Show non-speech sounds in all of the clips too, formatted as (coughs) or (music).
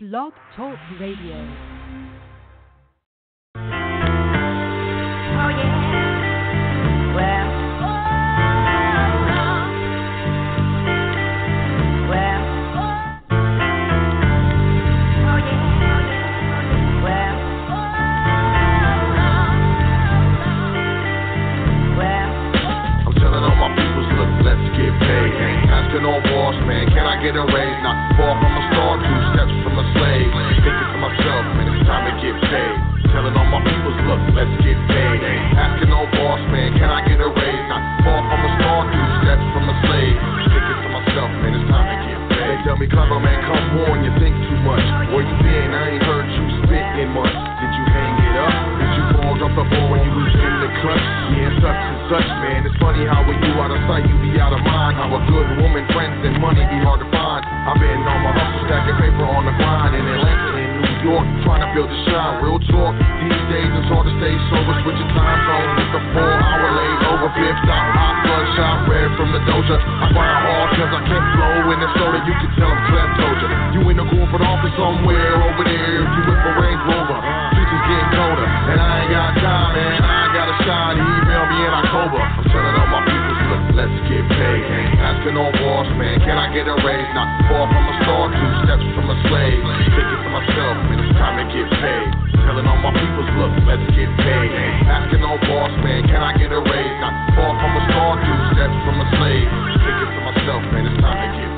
Blog Talk Radio. Oh yeah. Well. Well. Oh yeah. Well. Well. I'm telling all my peoples, look, let's get paid. Asking no boss, man, can Get a raise? Not far from a star, two steps from a slave. Thinking to myself, man, it's time to get paid. Telling all my peoples, look, let's get paid. Asking no boss, man, can I get a raise? Not far from a star, two steps from a slave. Thinking to myself, man, it's time to get tell me, clever man, come on, you think too much. Where you been? I ain't heard you spit in months. Did you hang it up? Did you fall off the ball when you was in the clutch? Yeah, such and such, man. It's funny how when you out of sight, you be out of mind. How a good woman, friends, and money be hard to find. I've been on my hustle, stacking paper on the grind and New York, trying to build a shine. Real talk. These days it's hard to stay sober, switching time zones with a four hour late over. Fifth stop, hot bloodshot, red from the doja. I grind hard cause I can't flow in the soda. You can tell I'm Clem told you. In the corporate office somewhere over there. If you with a Range Rover, is getting colder. And I ain't got time, man. I ain't got a shine. Email me in October. I'm people, look, let's get paid. Asking no boss, man. Can I get a raise? Not far from a star, two steps from a slave. Thinking to myself, man, it's time to get paid. Telling all my people, look, let's get paid. Asking no boss, man. Can I get a raise? Not far from a star, two steps from a slave. Thinking to myself, man, it's time to get paid.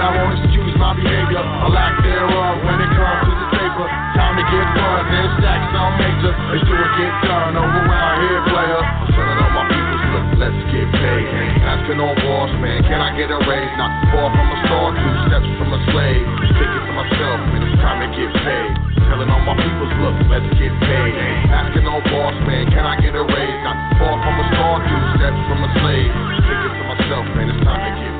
But I won't excuse my behavior, a lack thereof when it comes to the paper. Time to get buzzed and stack some major. Let's do it, get done over around here, player. I'm telling all my people, look, let's get paid. Asking no boss, man, can I get a raise? Not far from a star, two steps from a slave. Thinking to myself, man, it's time to get paid. Telling all my people, look, let's get paid. Asking no boss, man, can I get a raise? Not far from a star, two steps from a slave. Thinking to myself, man, it's time to get paid.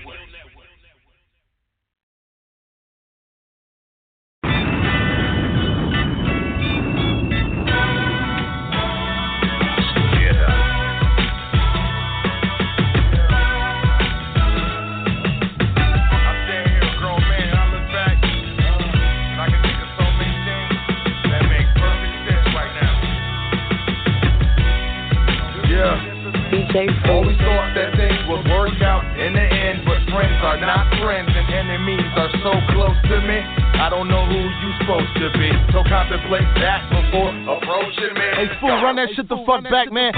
Yeah. Always thought that things would work out in the end, but friends are not friends and enemies are so close to me. I don't know who you supposed to be. So contemplate that before approaching me. Hey, fool, run that shit the fuck back, man.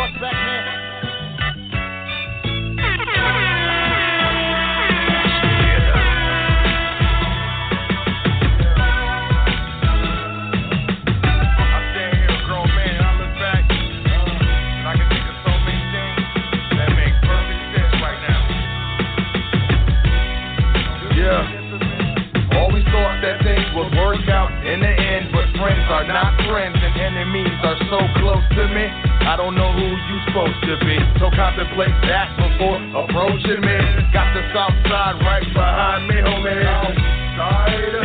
Enemies are so close to me. I don't know who you supposed to be. So contemplate that before approaching me. Got the south side right behind me, homie.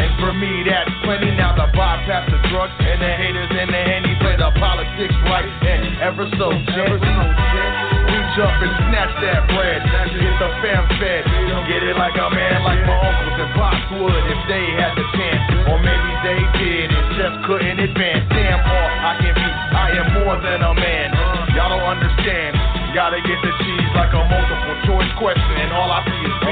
And for me, that's plenty. Now the bypass the drugs and the haters and the henny play the politics right and ever so gently. Reach up and snatch that bread. Get the fam fed. Get it like a man, like my uncles and pops would if they had the chance. Or maybe they did and just couldn't advance. Damn, all I can be, I am more than a man. Y'all don't understand. Gotta get the cheese like a multiple choice question, and all I see is B.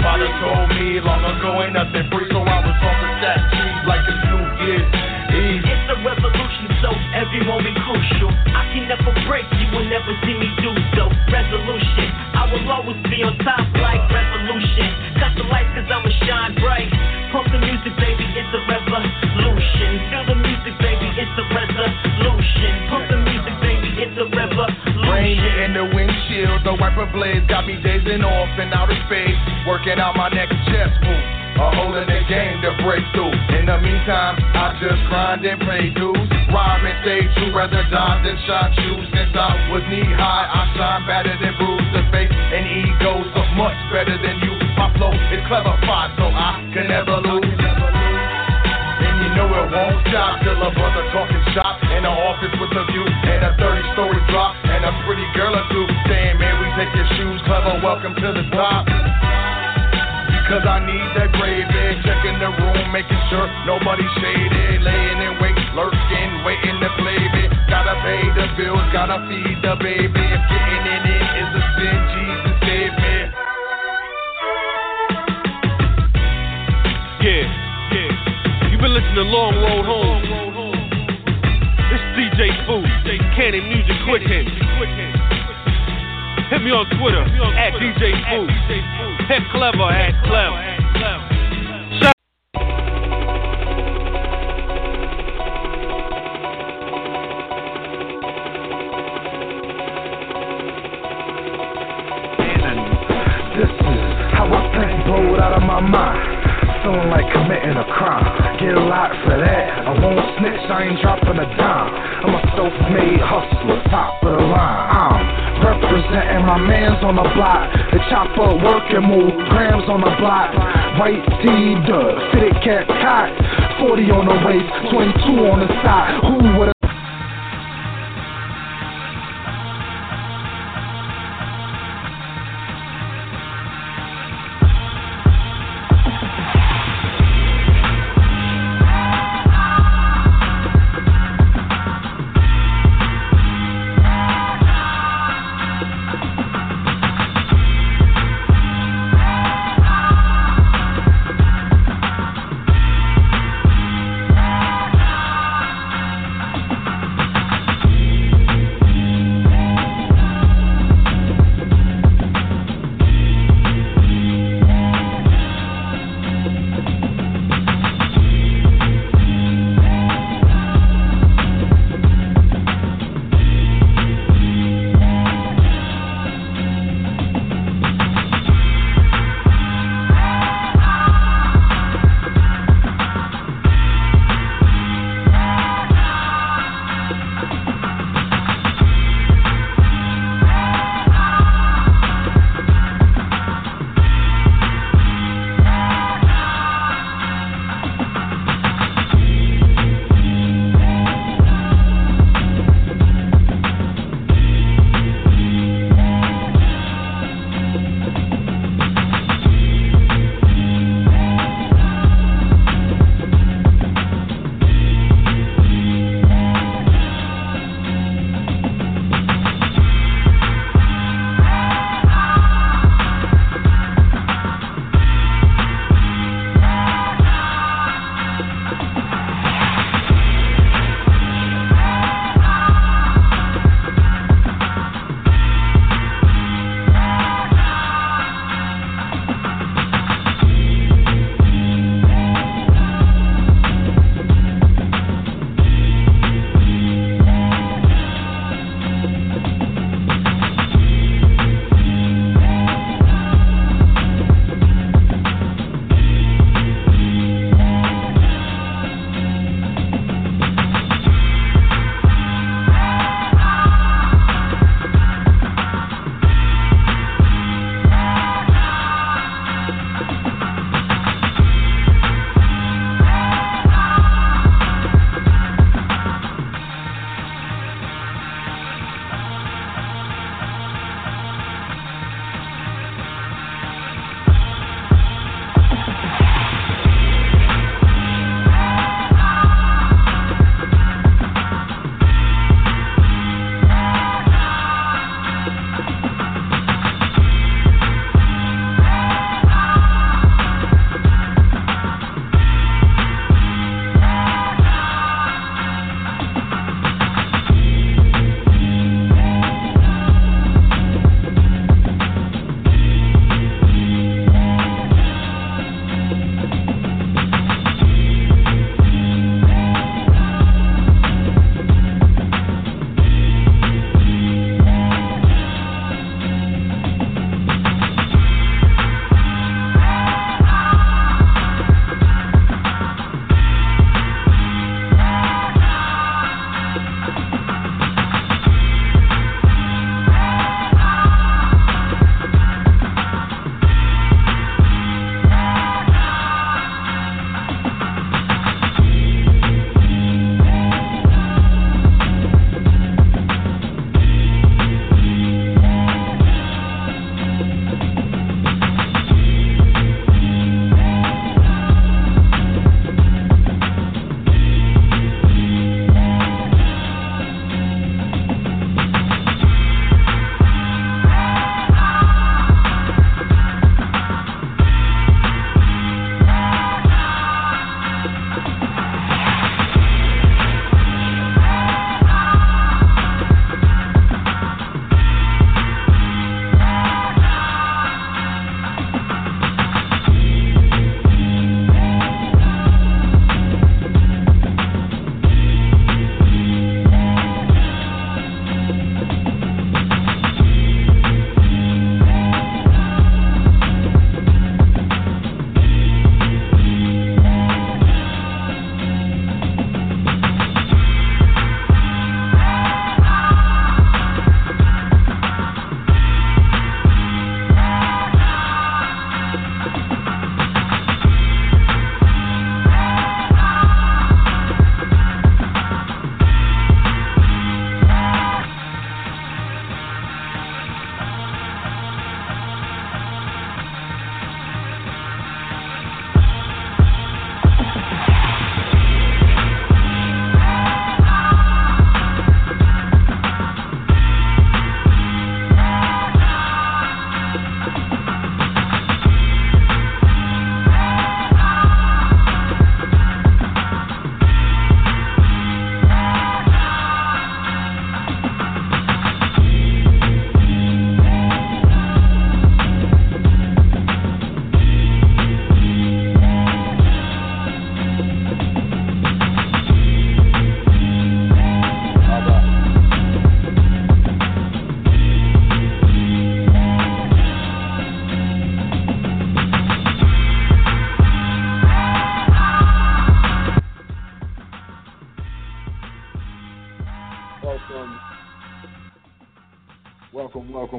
Father told me long ago ain't nothing free, so I was on the stack cheese like it's New Year's Eve. It's a revolution, so every moment crucial. I can never break, you will never see me do so. Resolution, I will always be on top like revolution. Cut the lights cause I'ma shine bright. Pump the music, baby, it's a revolution. Feel the music, baby, it's a resolution. Pump the Rain hitting the windshield, the wiper blades got me dazing off in outer space. Working out my next chess move. A hole in the game to break through. In the meantime, I just grind and pay dues. Rhyme and stay true, rather die than shine shoes. Since I was knee high, I shine better than bruise the face and ego. So much better than you. My flow is clever, fight, so I can never lose. Know it won't stop till a brother talking shop in the office with a view and a 30 story drop and a pretty girl or two saying, man, we take your shoes, clever, welcome to the top. Because I need that gravy, checking the room, making sure nobody's shaded, laying in wait, lurking, waiting to play me. Gotta pay the bills, gotta feed the baby. If getting in is a sin, You've been listening to Long Road Home. It's DJ Food, Cannon Music Quick Hit. Hit me on Twitter at DJ Food. Hit Clever at Clever. This is how I think blowed out of my mind. Feeling like committing a crime. Get a lot for that. I won't snitch, I ain't dropping a dime. I'm a self-made hustler, top of the line. I'm representing my mans on the block. The chopper work and move grams on the block. White tee, the fitted cat cock. 40 on the waist, 22 on the side. Who would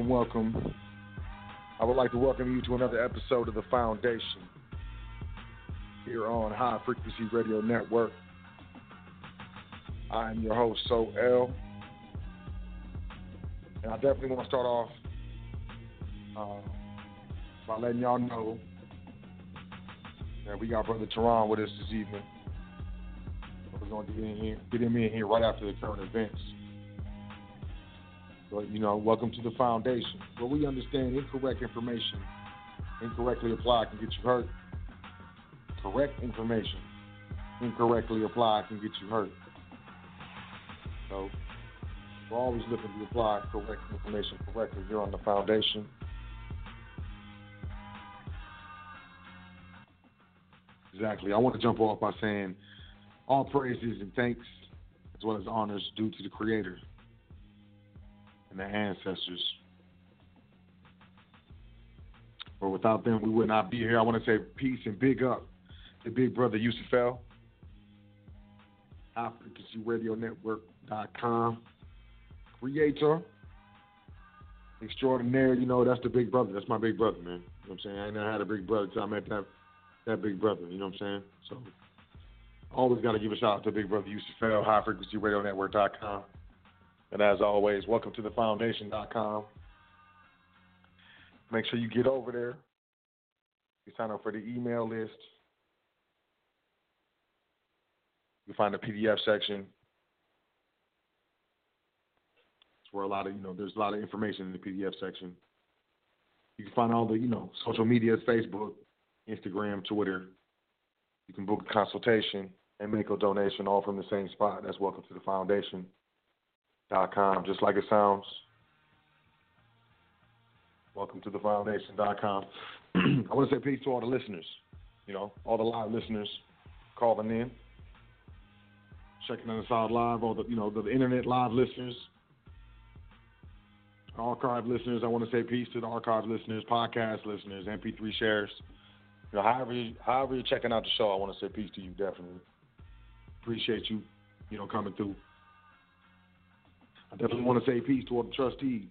welcome. I would like to welcome you to another episode of The Foundation here on High Frequency Radio Network. I am your host, Sot El. And I definitely want to start off uh, by letting y'all know that we got Brother Toran with us this evening. We're going to get, in here, get him in here right after the current events. But, you know, welcome to the foundation where we understand incorrect information, incorrectly applied, can get you hurt. Correct information, incorrectly applied, can get you hurt. So, we're always looking to apply correct information correctly here on the foundation. Exactly. I want to jump off by saying all praises and thanks, as well as honors, due to the Creator and their ancestors. For without them, we would not be here. I want to say peace and big up to Big Brother Yusuf El. highfrequencyradionetwork.com. Creator. Extraordinary, you know, that's the big brother. That's my big brother, man. You know what I'm saying? I ain't never had a big brother until I met that that big brother, you know what I'm saying? So always got to give a shout out to Big Brother Yusuf El, highfrequencyradionetwork.com. And as always, welcome to the foundation.com. Make sure you get over there. You sign up for the email list. You find the PDF section. It's where a lot of, you know, there's a lot of information in the PDF section. You can find all the, you know, social media, Facebook, Instagram, Twitter. You can book a consultation and make a donation all from the same spot. That's welcome to the foundation.com, just like it sounds. Welcome to the foundation.com. (clears throat) I want to say peace to all the listeners, you know, all the live listeners calling in, checking us out live, all the, you know, the, the internet live listeners, archive listeners. I want to say peace to the archive listeners, podcast listeners, MP3 shares. You know, however, you, however you're checking out the show, I want to say peace to you. Definitely appreciate you, you know, coming through. I definitely want to say peace to all the trustees,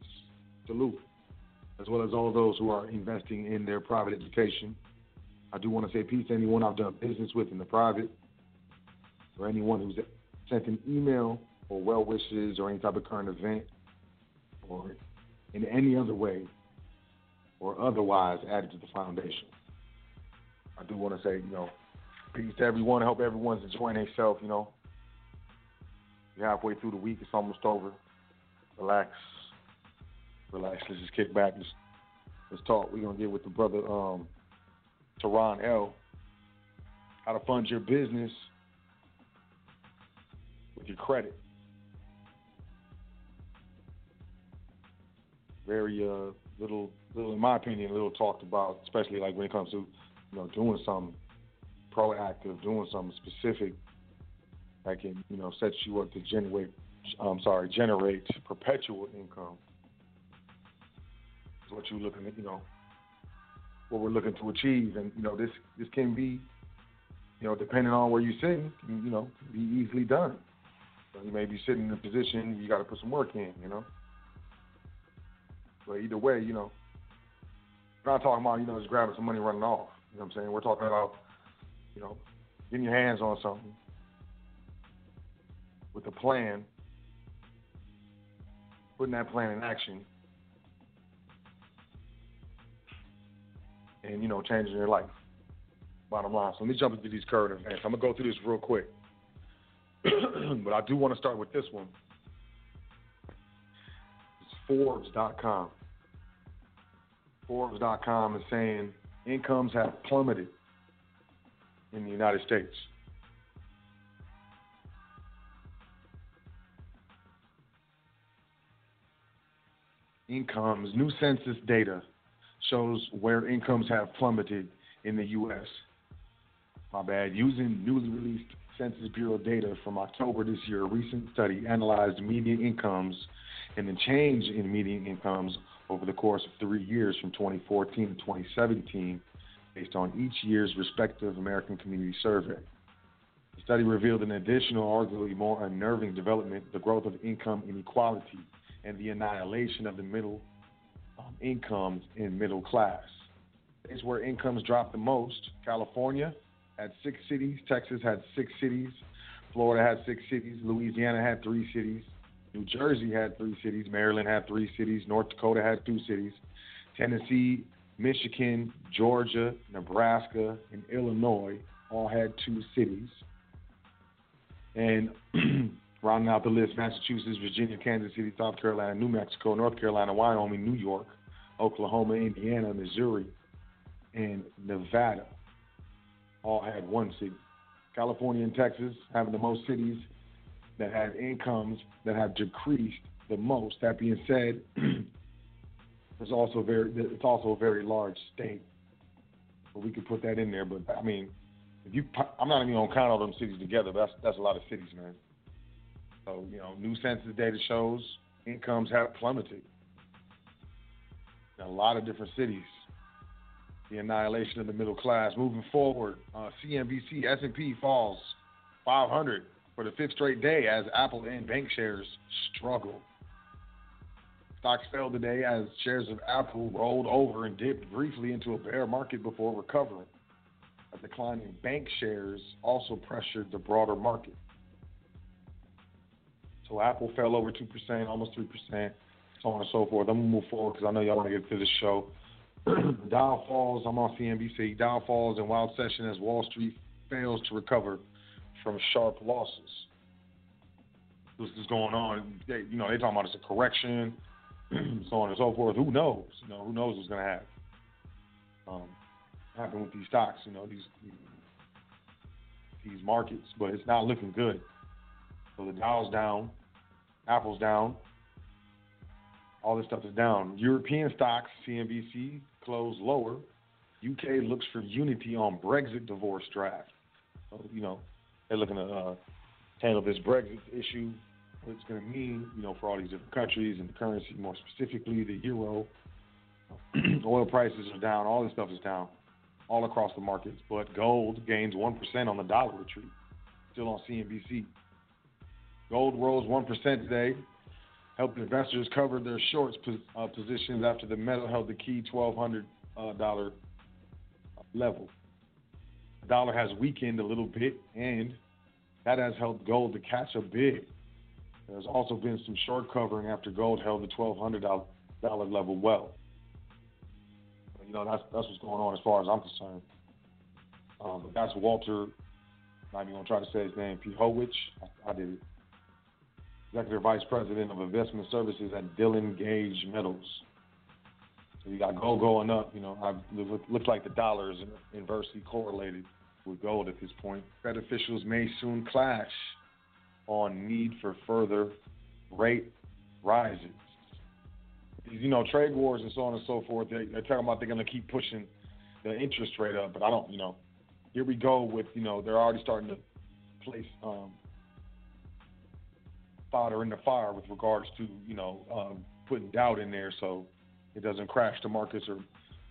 salute, as well as all those who are investing in their private education. I do want to say peace to anyone I've done business with in the private, or anyone who's sent an email or well wishes or any type of current event, or in any other way, or otherwise added to the foundation. I do want to say, you know, peace to everyone. I hope everyone's enjoying themselves, you know. You're halfway through the week, it's almost over. Relax. Relax. Let's just kick back. Let's, let's talk. We're gonna get with the brother um Toran El. How to fund your business with your credit. Very uh little little in my opinion, little talked about, especially like when it comes to you know, doing something proactive, doing something specific that can, you know, set you up to generate, I'm sorry, generate perpetual income. Is what you're looking at, you know, what we're looking to achieve, and you know, this this can be, you know, depending on where sitting, can, you know, be easily done. So you may be sitting in a position you got to put some work in, you know. But either way, you know, we're not talking about you know just grabbing some money running off. You know what I'm saying? We're talking about, you know, getting your hands on something with a plan, putting that plan in action, and, you know, changing your life. Bottom line. So let me jump into these current events. I'm going to go through this real quick. (clears throat) but I do want to start with this one. It's Forbes.com. Forbes.com is saying incomes have plummeted in the United States. Incomes, new census data shows where incomes have plummeted in the U.S. My bad. Using newly released Census Bureau data from October this year, a recent study analyzed median incomes and the change in median incomes over the course of three years from 2014 to 2017 based on each year's respective American Community Survey. The study revealed an additional, arguably more unnerving development the growth of income inequality and the annihilation of the middle um, incomes and middle class. It's where incomes dropped the most. California had six cities, Texas had six cities, Florida had six cities, Louisiana had three cities, New Jersey had three cities, Maryland had three cities, North Dakota had two cities, Tennessee, Michigan, Georgia, Nebraska, and Illinois all had two cities. And (clears throat) rounding out the list, Massachusetts, Virginia, Kansas City, South Carolina, New Mexico, North Carolina, Wyoming, New York, Oklahoma, Indiana, Missouri, and Nevada all had one city. California and Texas having the most cities that have incomes that have decreased the most. That being said, (clears throat) it's also very it's also a very large state. But we could put that in there. But I mean, if you I'm not even gonna count all them cities together. But that's that's a lot of cities, man. So you know, new census data shows incomes have plummeted in a lot of different cities. The annihilation of the middle class. Moving forward, uh, CNBC S&P falls 500 for the fifth straight day as Apple and bank shares struggle. Stocks fell today as shares of Apple rolled over and dipped briefly into a bear market before recovering. A decline in bank shares also pressured the broader market. So Apple fell over 2%, almost 3%, so on and so forth. I'm going to move forward because I know y'all want to get to the show. (clears throat) Dow falls, I'm on CNBC. Dow falls in wild session as Wall Street fails to recover from sharp losses. This is going on. They, you know, they're talking about it's a correction, (clears throat) so on and so forth. Who knows? You know, who knows what's going to happen? Um, happen with these stocks, you know, these these markets, but it's not looking good. So the Dow's down, Apple's down, all this stuff is down. European stocks, CNBC, closed lower. UK looks for unity on Brexit divorce draft. So, you know, they're looking to uh, handle this Brexit issue, what it's going to mean, you know, for all these different countries and the currency, more specifically the euro. (clears throat) Oil prices are down. All this stuff is down all across the markets. But gold gains 1% on the dollar retreat, still on CNBC. Gold rose 1% today, helped investors cover their shorts uh, positions after the metal held the key $1,200 uh, level. The dollar has weakened a little bit, and that has helped gold to catch a bid. There's also been some short covering after gold held the $1,200 level well. You know, that's that's what's going on as far as I'm concerned. Um, that's Walter. I'm even gonna try to say his name. Pehowich. I, I did it. Executive Vice President of Investment Services at Dillon Gage Metals. So you got gold going up. You know, I, it looks like the dollar is inversely correlated with gold at this point. Fed officials may soon clash on need for further rate rises. You know, trade wars and so on and so forth. They, they're talking about they're going to keep pushing the interest rate up, but I don't. You know, here we go with you know they're already starting to place um, fodder in the fire with regards to you know um, putting doubt in there so it doesn't crash the markets or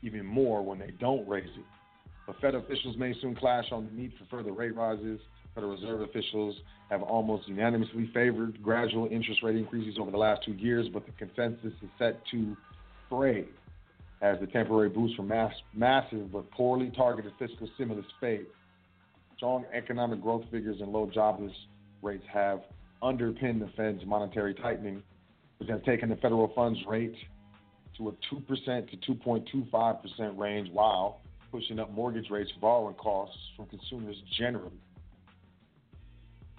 even more when they don't raise it. But Fed officials may soon clash on the need for further rate rises. Federal Reserve officials have almost unanimously favored gradual interest rate increases over the last two years, but the consensus is set to fray as the temporary boost from mass, massive but poorly targeted fiscal stimulus fades. Strong economic growth figures and low jobless rates have underpin the Fed's monetary tightening, which has taken the federal funds rate to a 2% to 2.25% range while pushing up mortgage rates borrowing costs from consumers generally.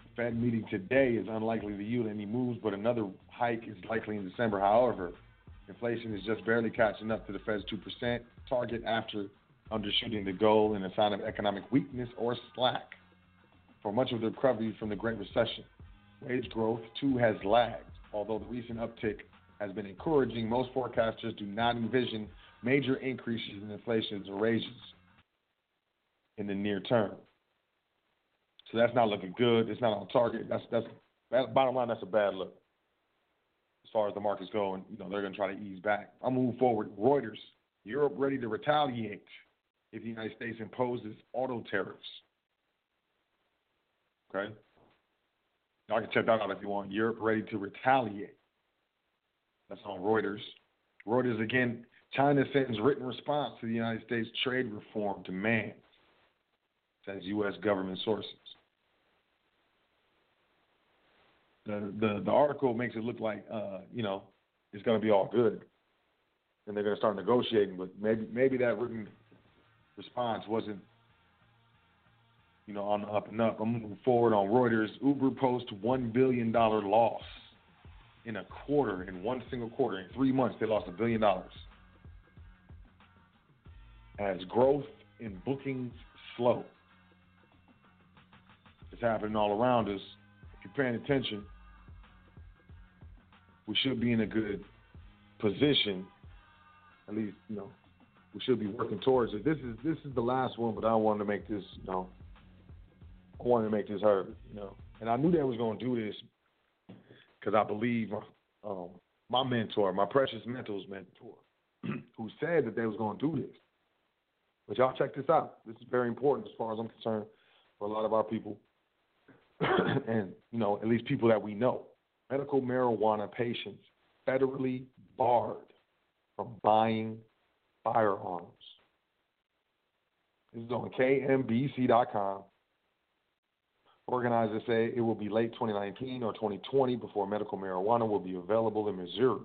The Fed meeting today is unlikely to yield any moves, but another hike is likely in December. However, inflation is just barely catching up to the Fed's 2% target after undershooting the goal in a sign of economic weakness or slack for much of the recovery from the Great Recession. Wage growth, too, has lagged. Although the recent uptick has been encouraging, most forecasters do not envision major increases in inflation or wages in the near term. So that's not looking good. It's not on target. That's that's that, bottom line. That's a bad look as far as the markets go, and you know they're going to try to ease back. I'm moving forward. Reuters: Europe ready to retaliate if the United States imposes auto tariffs. Okay, Y'all can check that out if you want. Europe ready to retaliate That's on Reuters. Reuters again. China sends written response to the United States trade reform demands, says U.S. government sources. The the the article makes it look like uh, you know it's going to be all good, and they're going to start negotiating. But maybe maybe that written response wasn't you know on the up and up. I'm moving forward on Reuters. Uber posts one billion dollar loss in a quarter, in one single quarter, in three months, they lost a billion dollars. As growth in bookings slow, it's happening all around us. If you're paying attention, we should be in a good position. At least, you know, we should be working towards it. This is this is the last one, but I wanted to make this, you know, I wanted to make this heard, you know, and I knew they was to do this because I believe um, my mentor, my precious mentors mentor, (clears throat) who said that they was to do this. But y'all check this out. This is very important as far as I'm concerned for a lot of our people, (clears throat) and you know, at least people that we know. Medical marijuana patients federally barred from buying firearms. This is on KMBC.com. Organizers say it will be late 2019 or 2020 before medical marijuana will be available in Missouri.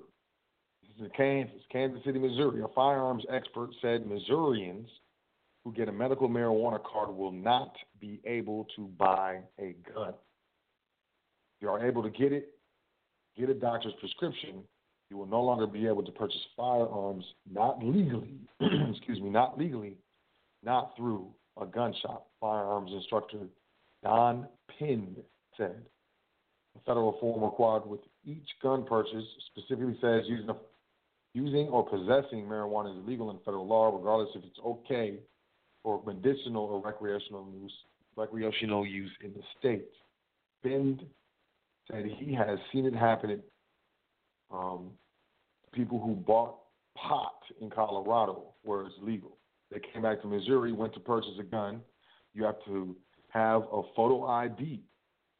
This is in Kansas, Kansas City, Missouri. A firearms expert said Missourians who get a medical marijuana card will not be able to buy a gun. If you are able to get it, get a doctor's prescription, you will no longer be able to purchase firearms not legally, (clears throat) excuse me, not legally, not through a gun shop. Firearms instructor Don Pinn said. The federal form required with each gun purchase specifically says using, a, using or possessing marijuana is illegal in federal law, regardless if it's okay for medicinal or recreational use, recreational use in the state. Bend said he has seen it happen. Um, people who bought pot in Colorado where it's legal. They came back to Missouri, went to purchase a gun. You have to have a photo ID.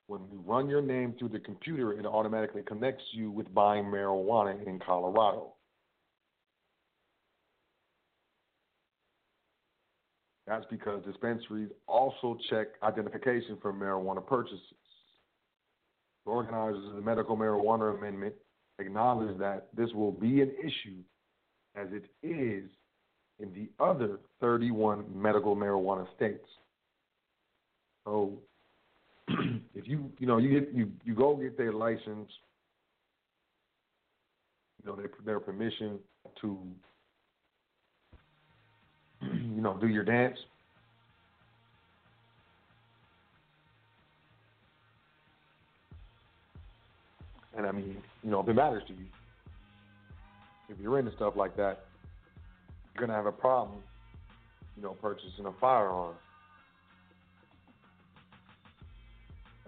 When you run your name through the computer, it automatically connects you with buying marijuana in Colorado. That's because dispensaries also check identification for marijuana purchases. The organizers of the medical marijuana amendment acknowledge that this will be an issue as it is in the other 31 medical marijuana states. So (clears throat) if you you know you get you you go get their license, you know their their permission to (clears throat) you know do your dance. And I mean, you know, if it matters to you, if you're into stuff like that, you're gonna have a problem, you know, purchasing a firearm.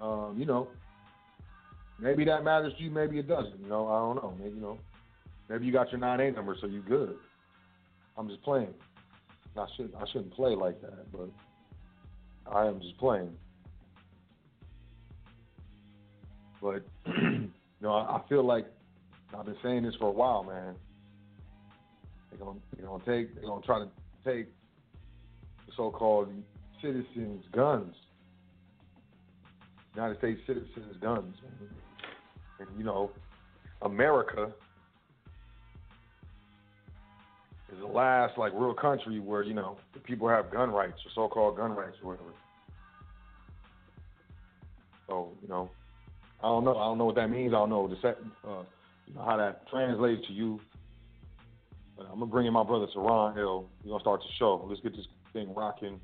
Um, you know, maybe that matters to you, maybe it doesn't. You know, I don't know. Maybe you know, maybe you got your nine A number, so you good. I'm just playing. I should I shouldn't play like that, but I am just playing. But (clears throat) you know, I, I feel like I've been saying this for a while, man. They're gonna they're gonna take they're gonna try to take the so-called citizens' guns United States citizens' guns. And, you know, America is the last like real country where you know people have gun rights or so-called gun rights or whatever. So you know, I don't know. I don't know what that means. I don't know the uh, you know, how that translates to you. But I'm gonna bring in my brother Toran El. We're gonna start the show. Let's get this thing rocking.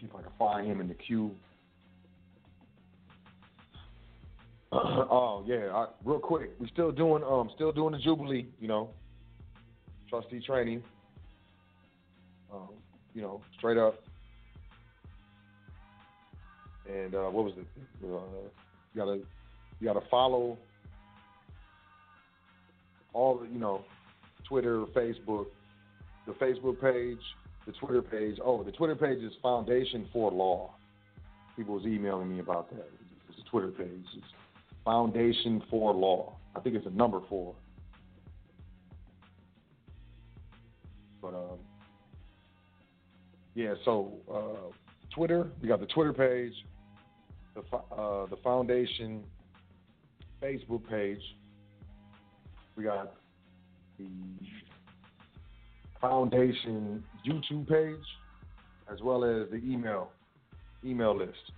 See if I can find him in the queue. (clears throat) oh yeah, I, real quick. We still doing um still doing the Jubilee, you know. Trustee training. Um, you know, straight up. And uh, what was it? Uh, you gotta you gotta follow all the you know, Twitter, Facebook, the Facebook page, the Twitter page. Oh, the Twitter page is Foundation for Law. People was emailing me about that. It's a Twitter page. It's Foundation for Law. I think it's a number four. But um, yeah, so uh, Twitter, we got the Twitter page, the uh, the foundation Facebook page. We got the foundation YouTube page, as well as the email email list.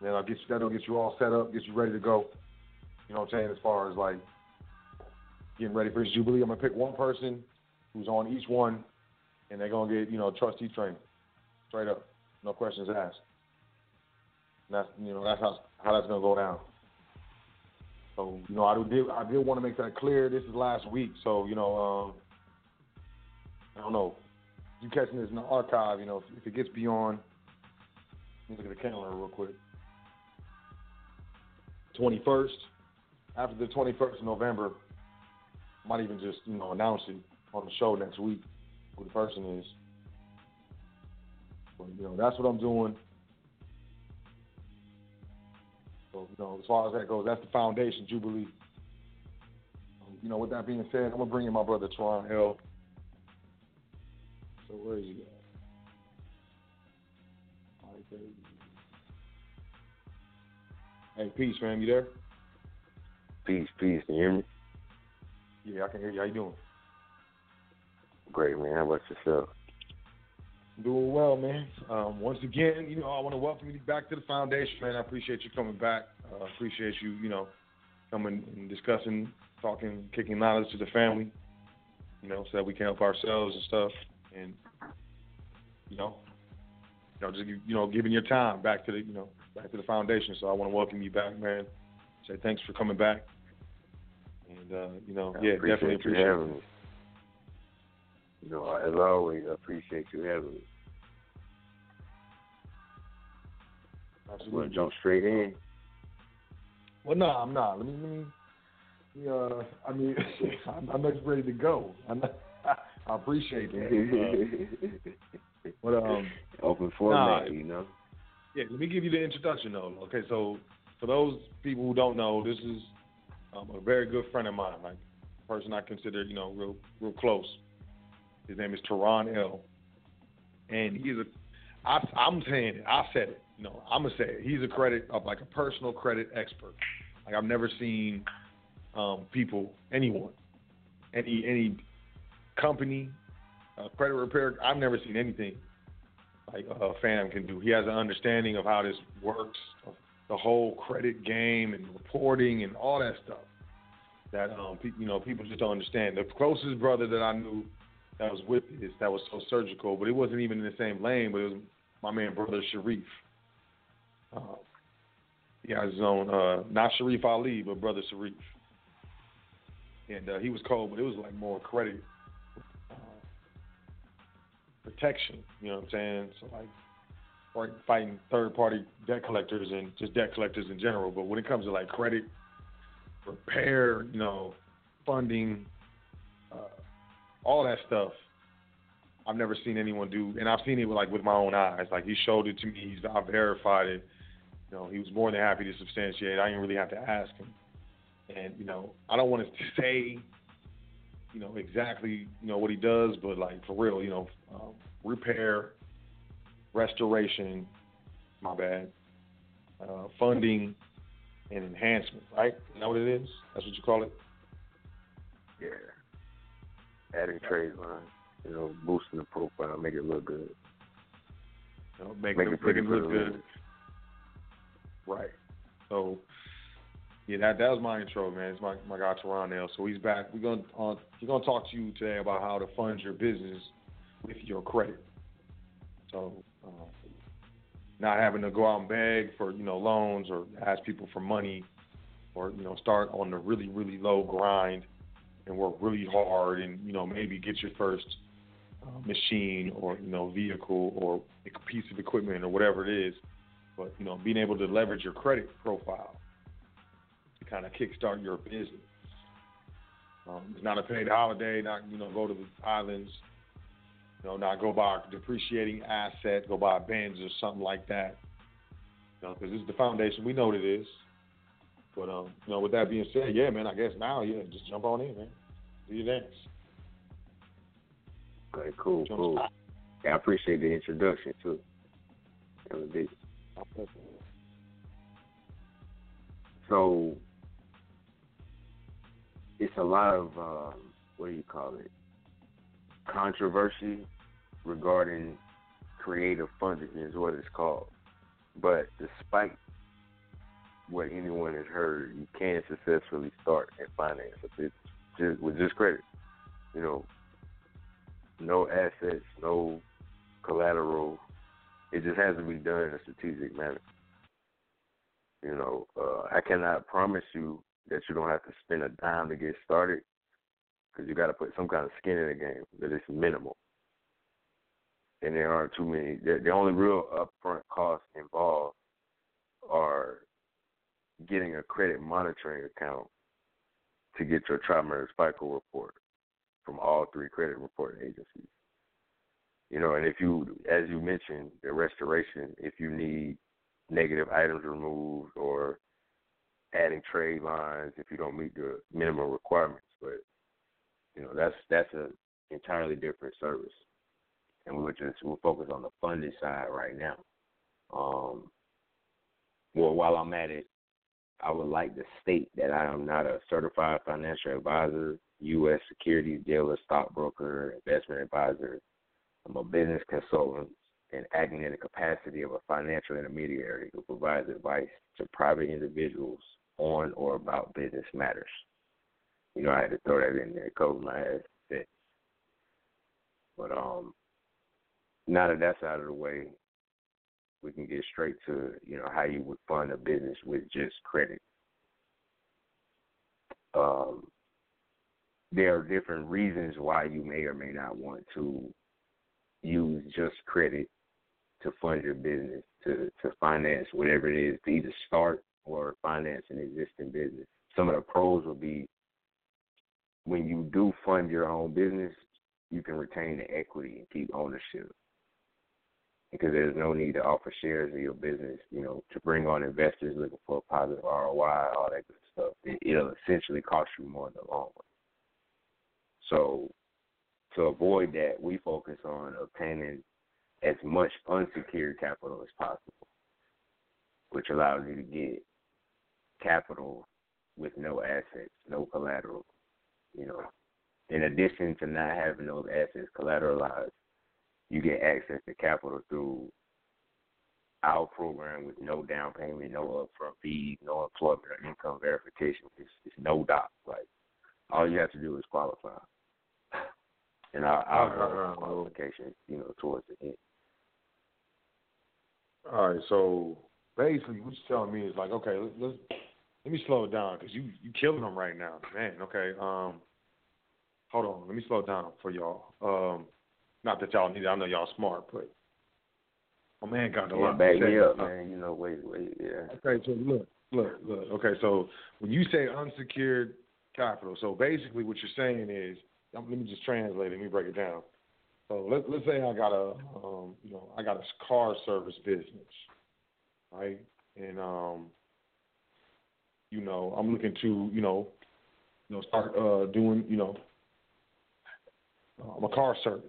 Then I'll get you, that'll get you all set up, get you ready to go. You know what I'm saying? As far as like getting ready for this Jubilee, I'm gonna pick one person who's on each one, and they're gonna get you know trustee training, straight up, no questions asked. And that's you know that's how how that's gonna go down. So you know I did I did want to make that clear. This is last week, so you know um, I don't know. You catching this in the archive, you know, if, if it gets beyond. Let me look at the calendar real quick. 21st, after the 21st of November, might even just you know announce it on the show next week who the person is. But you know that's what I'm doing. So you know as far as that goes, that's the foundation Jubilee. Um, you know with that being said, I'm gonna bring in my brother Toran El. So where is he at? Right there. Hey, peace, fam. You there? Peace, peace. Can you hear me? Yeah, I can hear you. How you doing? Great, man. How about yourself? Doing well, man. Um, once again, you know, I want to welcome you back to the foundation, man. I appreciate you coming back. Uh, appreciate you, you know, coming and discussing, talking, kicking knowledge to the family, you know, so that we can help ourselves and stuff. And, you know, you know, just you know, giving your time back to the, you know, back to the foundation. So I want to welcome you back, man. Say thanks for coming back. And uh, you know, I yeah, appreciate definitely you appreciate having it. me. You know, as always, I appreciate you having me. You want to jump straight in? Well, no, I'm not. Let me, let me. Uh, I mean, (laughs) I'm, I'm ready to go. I'm not, (laughs) I appreciate that. Uh, (laughs) but um, Open format, nah. you know. Yeah, let me give you the introduction though. Okay, so for those people who don't know, this is um, a very good friend of mine, like a person I consider, you know, real, real close. His name is Toran El. And he is a, I, I'm saying it. I said it. You know, I'm gonna say it. He's a credit of like a personal credit expert. Like I've never seen um, people, anyone, any any company, uh, credit repair. I've never seen anything like a fan can do. He has an understanding of how this works, the whole credit game and reporting and all that stuff. That um, pe- you know, people just don't understand. The closest brother that I knew that was with this, that was so surgical, but it wasn't even in the same lane. But it was my man, brother Sharif. Uh, he has his own, uh, not Sharif Ali, but brother Sharif. And uh, he was cold, but it was like more credit protection. You know what I'm saying? So like fight- fighting third party debt collectors and just debt collectors in general. But when it comes to like credit repair, you know, funding, uh, all that stuff, I've never seen anyone do, and I've seen it with, like with my own eyes. Like he showed it to me, he's I verified it. You know, he was more than happy to substantiate. I didn't really have to ask him. And you know, I don't want to (laughs) say, you know, exactly you know what he does, but like for real, you know, um, repair, restoration, my bad, uh, funding, and enhancement. Right? Is that what it is? That's what you call it? Yeah. Adding trade line, you know, boosting the profile, make it look good. You know, make, Make it, it pretty make it look good. Right. So yeah, that that was my intro, man. It's my my guy Toran El. So he's back. We're gonna uh, we're gonna talk to you today about how to fund your business with your credit. So uh, not having to go out and beg for you know loans or ask people for money, or you know start on the really really low grind and work really hard and you know maybe get your first uh, machine or you know vehicle or a piece of equipment or whatever it is. But you know being able to leverage your credit profile to kind of kickstart your business. Um, it's not a paid holiday. Not you know go to the islands. You know, not go buy a depreciating asset. Go buy a Benz or something like that. You know, because this is the foundation. We know what it is. But um, you know, with that being said, yeah, man, I guess now, yeah, just jump on in, man. Do your dance. Okay, cool, cool. Yeah, I appreciate the introduction too. That was big. So it's a lot of um, what do you call it? Controversy regarding creative funding is what it's called. But despite what anyone has heard, you can successfully start and finance a business just with just credit. You know, no assets, no collateral. It just has to be done in a strategic manner. You know, uh, I cannot promise you that you don't have to spend a dime to get started because you got to put some kind of skin in the game, that is minimal. And there aren't too many. The, the only real upfront costs involved are getting a credit monitoring account to get your Tri-Merge report from all three credit reporting agencies. You know, and if you, as you mentioned, the restoration, if you need negative items removed or adding trade lines if you don't meet the minimum requirements. But you know, that's that's a entirely different service, and we're just we're focused on the funding side right now. Um, well, while I'm at it, I would like to state that I am not a certified financial advisor, U.S. securities dealer, stockbroker, investment advisor. I'm a business consultant and acting in the capacity of a financial intermediary who provides advice to private individuals on or about business matters. You know, I had to throw that in there, cover my ass. Fit. But um, now that that's out of the way, we can get straight to you know how you would fund a business with just credit. Um, there are different reasons why you may or may not want to use just credit to fund your business, to to finance whatever it is, to either start or finance an existing business. Some of the pros will be when you do fund your own business, you can retain the equity and keep ownership. Because there's no need to offer shares of your business, you know, to bring on investors looking for a positive ROI, all that good stuff. It, it'll essentially cost you more in the long run. So, to avoid that, we focus on obtaining as much unsecured capital as possible, which allows you to get capital with no assets, no collateral. You know, in addition to not having those assets collateralized, you get access to capital through our program with no down payment, no upfront fees, no employment or income verification. It's, it's no doc. Like all you have to do is qualify. (sighs) And our, our uh, qualification, you know, towards the end. All right, so basically, what you're telling me is like, okay, let's let me slow it down because you you killing them right now, man. Okay, um, hold on, let me slow it down for y'all. Um, not that y'all need it, I know y'all smart, but my man got a yeah, lot. back me up, man. You know, wait, wait, yeah. Okay, so look, look, look. Okay, so when you say unsecured capital, so basically what you're saying is, um, let me just translate it. Let me break it down. So let, let's say I got a, um, you know, I got a car service business, right? And um, you know, I'm looking to, you know, you know, start uh, doing, you know, um, a car service.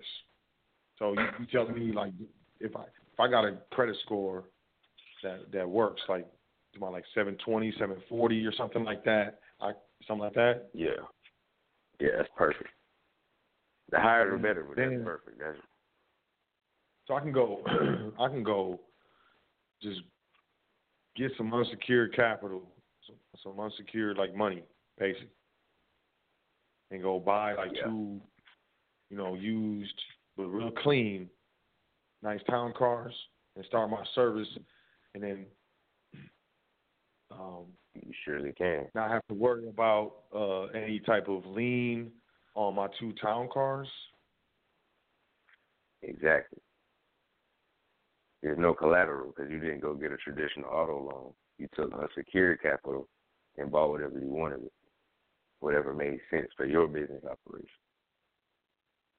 So you, you tell me like if I if I got a credit score that that works like about like 720, 740 or something like that, I something like that. Yeah, yeah, that's perfect. The higher the better, but that's perfect. That's So I can go, (clears throat) I can go, just get some unsecured capital, some, unsecured like money, basically, and go buy like Yeah. two, you know, used but real clean, nice town cars, and start my service, and then um, you surely can. not have to worry about uh, any type of lien on my two town cars. Exactly. There's no collateral because you didn't go get a traditional auto loan. You took unsecured capital and bought whatever you wanted, with it, whatever made sense for your business operation.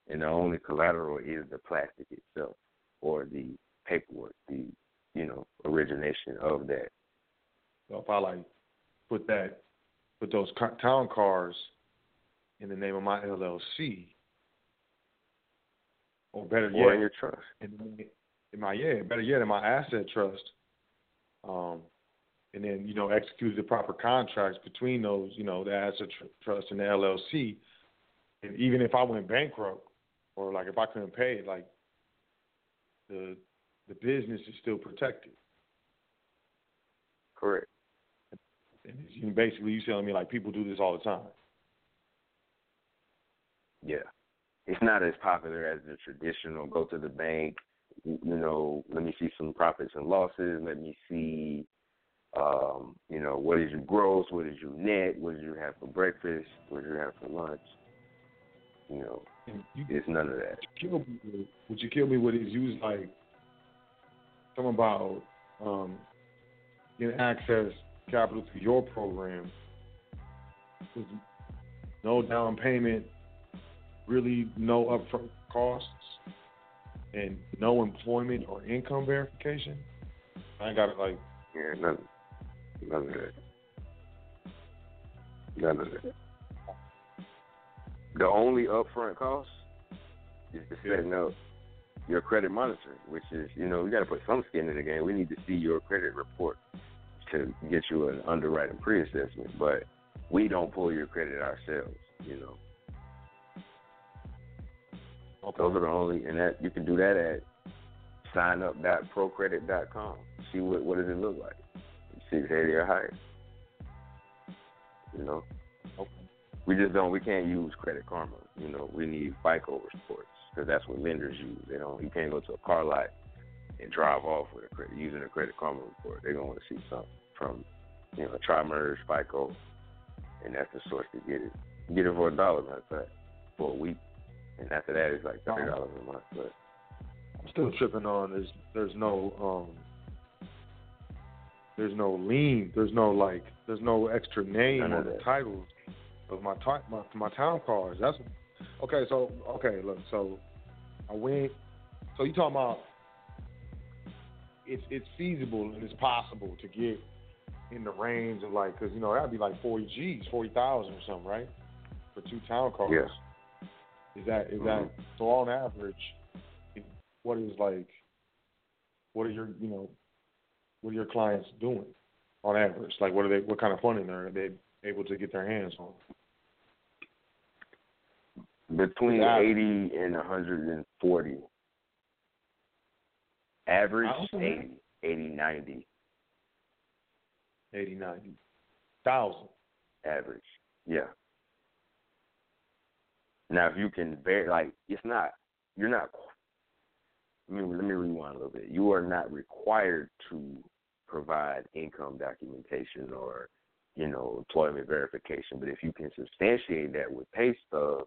And the only collateral is the plastic itself or the paperwork, the you know origination of that. So if I like put that, put those town cars in the name of my LLC, or better or yet, in your trust. in, in my yeah, better yet, in my asset trust. Um, and then you know execute the proper contracts between those, you know, the asset tr- trust and the LLC. And even if I went bankrupt, or like if I couldn't pay it, like the the business is still protected. Correct. And it's- you basically you telling me like people do this all the time. Yeah. It's not as popular as the traditional go to the bank, you know, let me see some profits and losses, let me see um, you know, what is your gross, what is your net, what did you have for breakfast, what did you have for lunch? You know, you it's none of that. kill me with, what you kill me with is use like something about um getting access capital to your program. No down payment, really no upfront costs, and no employment or income verification. I got it like Yeah, none none of that. None of that. The only upfront cost is the setting up your credit monitor, which is, you know, we got to put some skin in the game. We need to see your credit report to get you an underwriting pre-assessment, but we don't pull your credit ourselves, you know. Those are the only, and that you can do that at signup.procredit.com. See what what does it look like. Six eighty or higher. You know. Okay. We just don't. We can't use Credit Karma. You know, we need FICO reports because that's what lenders use. They don't. You can't go to a car lot and drive off with a credit using a Credit Karma report. They're gonna want to see something from you know tri-merge FICO, and that's the source to get it. You get it for a dollar, matter of fact, for a week, and after that it's like thirty dollars a month. But I'm still tripping on there's there's no um there's no lien. there's no like there's no extra name or the that. titles of my ti- my my town cars. That's okay. So okay, look. So I went. So you talking about it's it's feasible and it's possible to get in the range of like because you know that'd be like forty G's, forty thousand or something, right? For two town cars. Yeah. Is that is that mm-hmm. so on average? What is like? What are your you know? What are your clients doing on average? Like what are they? What kind of funding are they able to get their hands on? between Yeah. eighty and hundred and forty. Average oh, Okay. 80, 80, 90 Eighty, ninety thousand. average. Yeah. Now, if you can bear, like, it's not, you're not, let me, let me rewind a little bit. You are not required to provide income documentation or, you know, employment verification. But if you can substantiate that with pay stubs,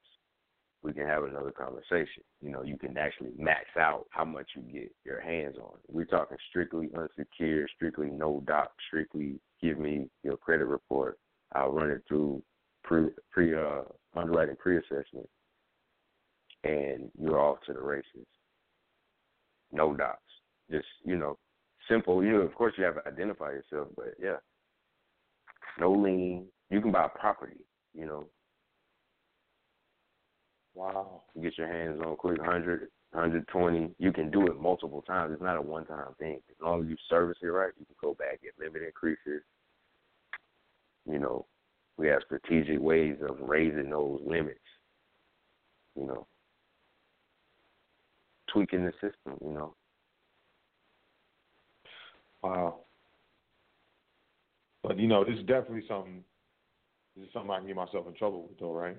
we can have another conversation. You know, you can actually max out how much you get your hands on. We're talking strictly unsecured, strictly no doc, strictly give me your credit report. I'll run it through pre pre uh, underwriting pre assessment, and you're off to the races. No docs, just you know, simple. You know, of course you have to identify yourself, but yeah, no lien. You can buy property. You know, Wow. you get your hands on quick 100, 120. You can do it multiple times. It's not a one time thing. As long as you service it right, you can go back get limit increases. You know, we have strategic ways of raising those limits. You know, tweaking the system. You know, Wow. But you know, this is definitely something. This is something I can get myself in trouble with, though, right?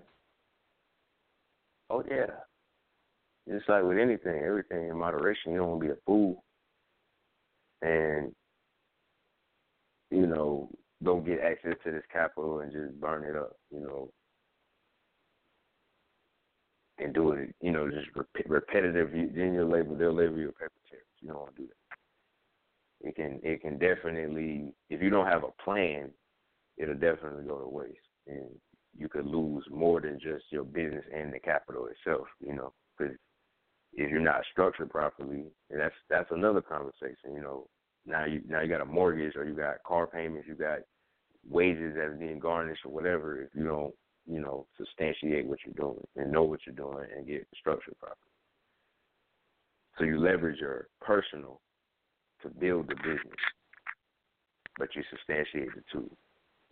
oh yeah. It's like with anything, everything in moderation. You don't want to be a fool, and you know, don't get access to this capital and just burn it up. You know, and do it, you know, just rep- repetitive. Then you'll label, they'll label you a paper terrorist. You don't want to do that. It can, it can definitely, if you don't have a plan, it'll definitely go to waste, and you could lose more than just your business and the capital itself. You know, because if you're not structured properly, and that's that's another conversation. You know, now you now you got a mortgage or you got car payments, you got wages that are being garnished or whatever. If you don't you know, substantiate what you're doing and know what you're doing and get structured properly. So you leverage your personal to build the business, but you substantiate the two.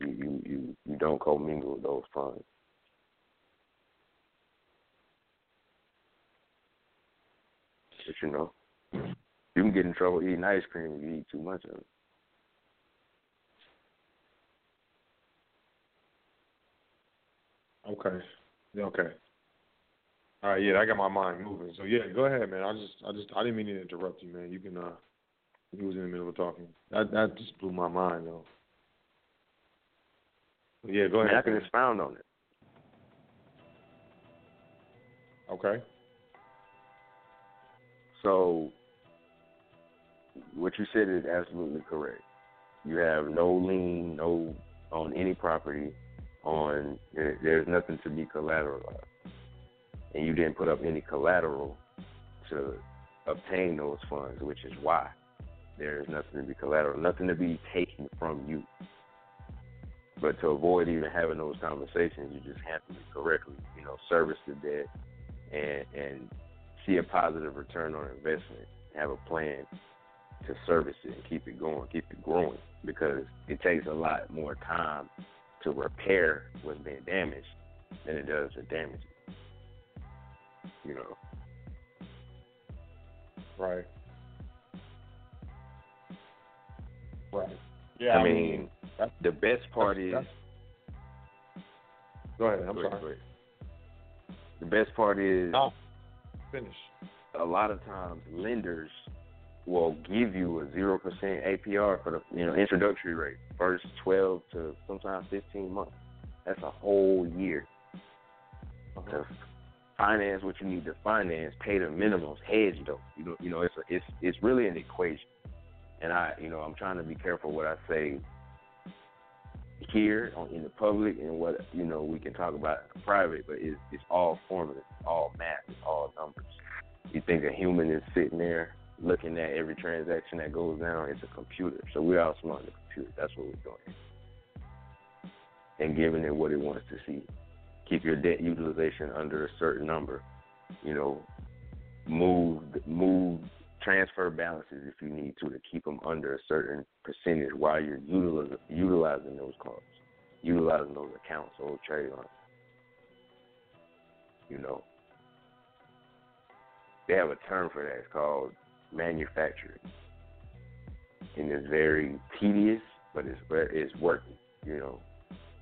You you you, you don't commingle those funds. But you know, you can get in trouble eating ice cream if you eat too much of it. Okay. Okay. All right. Yeah, I got my mind moving. So yeah, go ahead, man. I just, I just, I didn't mean to interrupt you, man. You can. uh He was in the middle of talking. That that just blew my mind, though. Yeah, go ahead. I can man. expound on it. Okay. So, what you said is absolutely correct. You have no lien, no on any property. On there- there's nothing to be collateralized, and you didn't put up any collateral to obtain those funds, which is why there is nothing to be collateral, nothing to be taken from you. But to avoid even having those conversations, you just handle it correctly. You know, service the debt and and see a positive return on investment. Have a plan to service it and keep it going, keep it growing, because it takes a lot more time to repair what's been damaged than it does to damage it. You know, Right. Right. Yeah. I mean, that's- the best part is. that's- Go ahead. I'm Go sorry. go ahead. The best part is No. Finish. a lot of times lenders will give you a zero percent APR for the you know introductory rate, first twelve to sometimes fifteen months. That's a whole year to finance what you need to finance, pay the minimums, hedge though. You know, you know it's a, it's it's really an equation, and I you know I'm trying to be careful what I say here on, in the public and what you know we can talk about in private, but it's it's all formula, all math, it's all numbers. You think a human is sitting there looking at every transaction that goes down? It's a computer, so we're outsmarting the computer. That's what we're doing, and giving it what it wants to see. Keep your debt utilization under a certain number. You know, move move transfer balances if you need to to keep them under a certain percentage while you're utilizing those cards, utilizing those accounts, those trade lines. You know, they have a term for that. It's called manufacturing, and it's very tedious, but it's it's working. You know,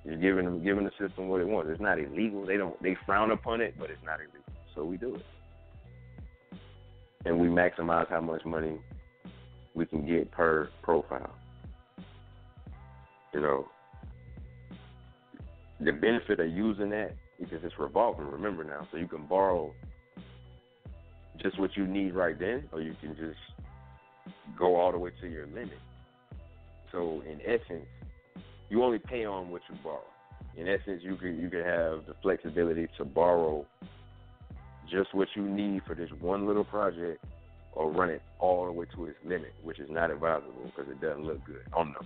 you're giving them giving the system what it wants. It's not illegal. They don't they frown upon it, but it's not illegal. So we do it and we maximize how much money we can get per profile. You know, the benefit of using that because it's revolving. Remember now, so you can borrow just what you need right then, or you can just go all the way to your limit. So in essence, you only pay on what you borrow. In essence, you can you could have the flexibility to borrow just what you need for this one little project or run it all the way to its limit, which is not advisable because it doesn't look good on the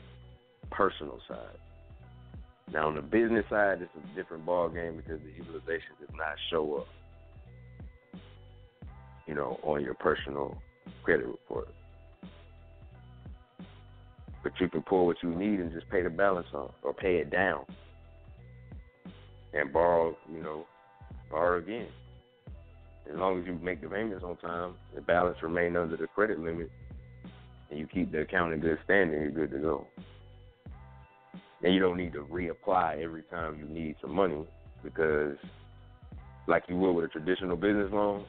personal side. Now on the business side, it's a different ball game because the utilization does not show up, you know, on your personal credit report. But you can pull what you need and just pay the balance on, or pay it down, and borrow, you know, borrow again. As long as you make the payments on time, the balance remain under the credit limit, and you keep the account in good standing, you're good to go. And you don't need to reapply every time you need some money because, like you would with a traditional business loan,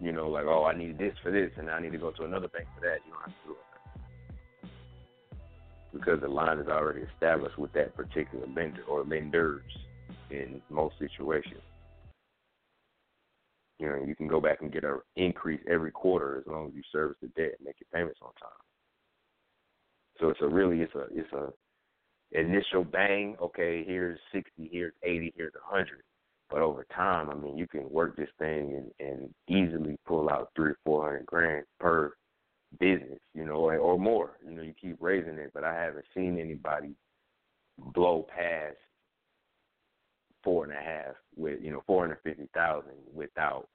you know, like, oh, I need this for this, and I need to go to another bank for that. You don't have to do it because the line is already established with that particular lender or lenders in most situations. You know, you can go back and get an increase every quarter as long as you service the debt and make your payments on time. So it's a really it's a it's a initial bang. Okay, here's sixty, here's eighty, here's a hundred. But over time, I mean, you can work this thing and, and easily pull out three or four hundred grand per business, you know, or, or more. You know, you keep raising it, but I haven't seen anybody blow past four and a half with you know four hundred fifty thousand without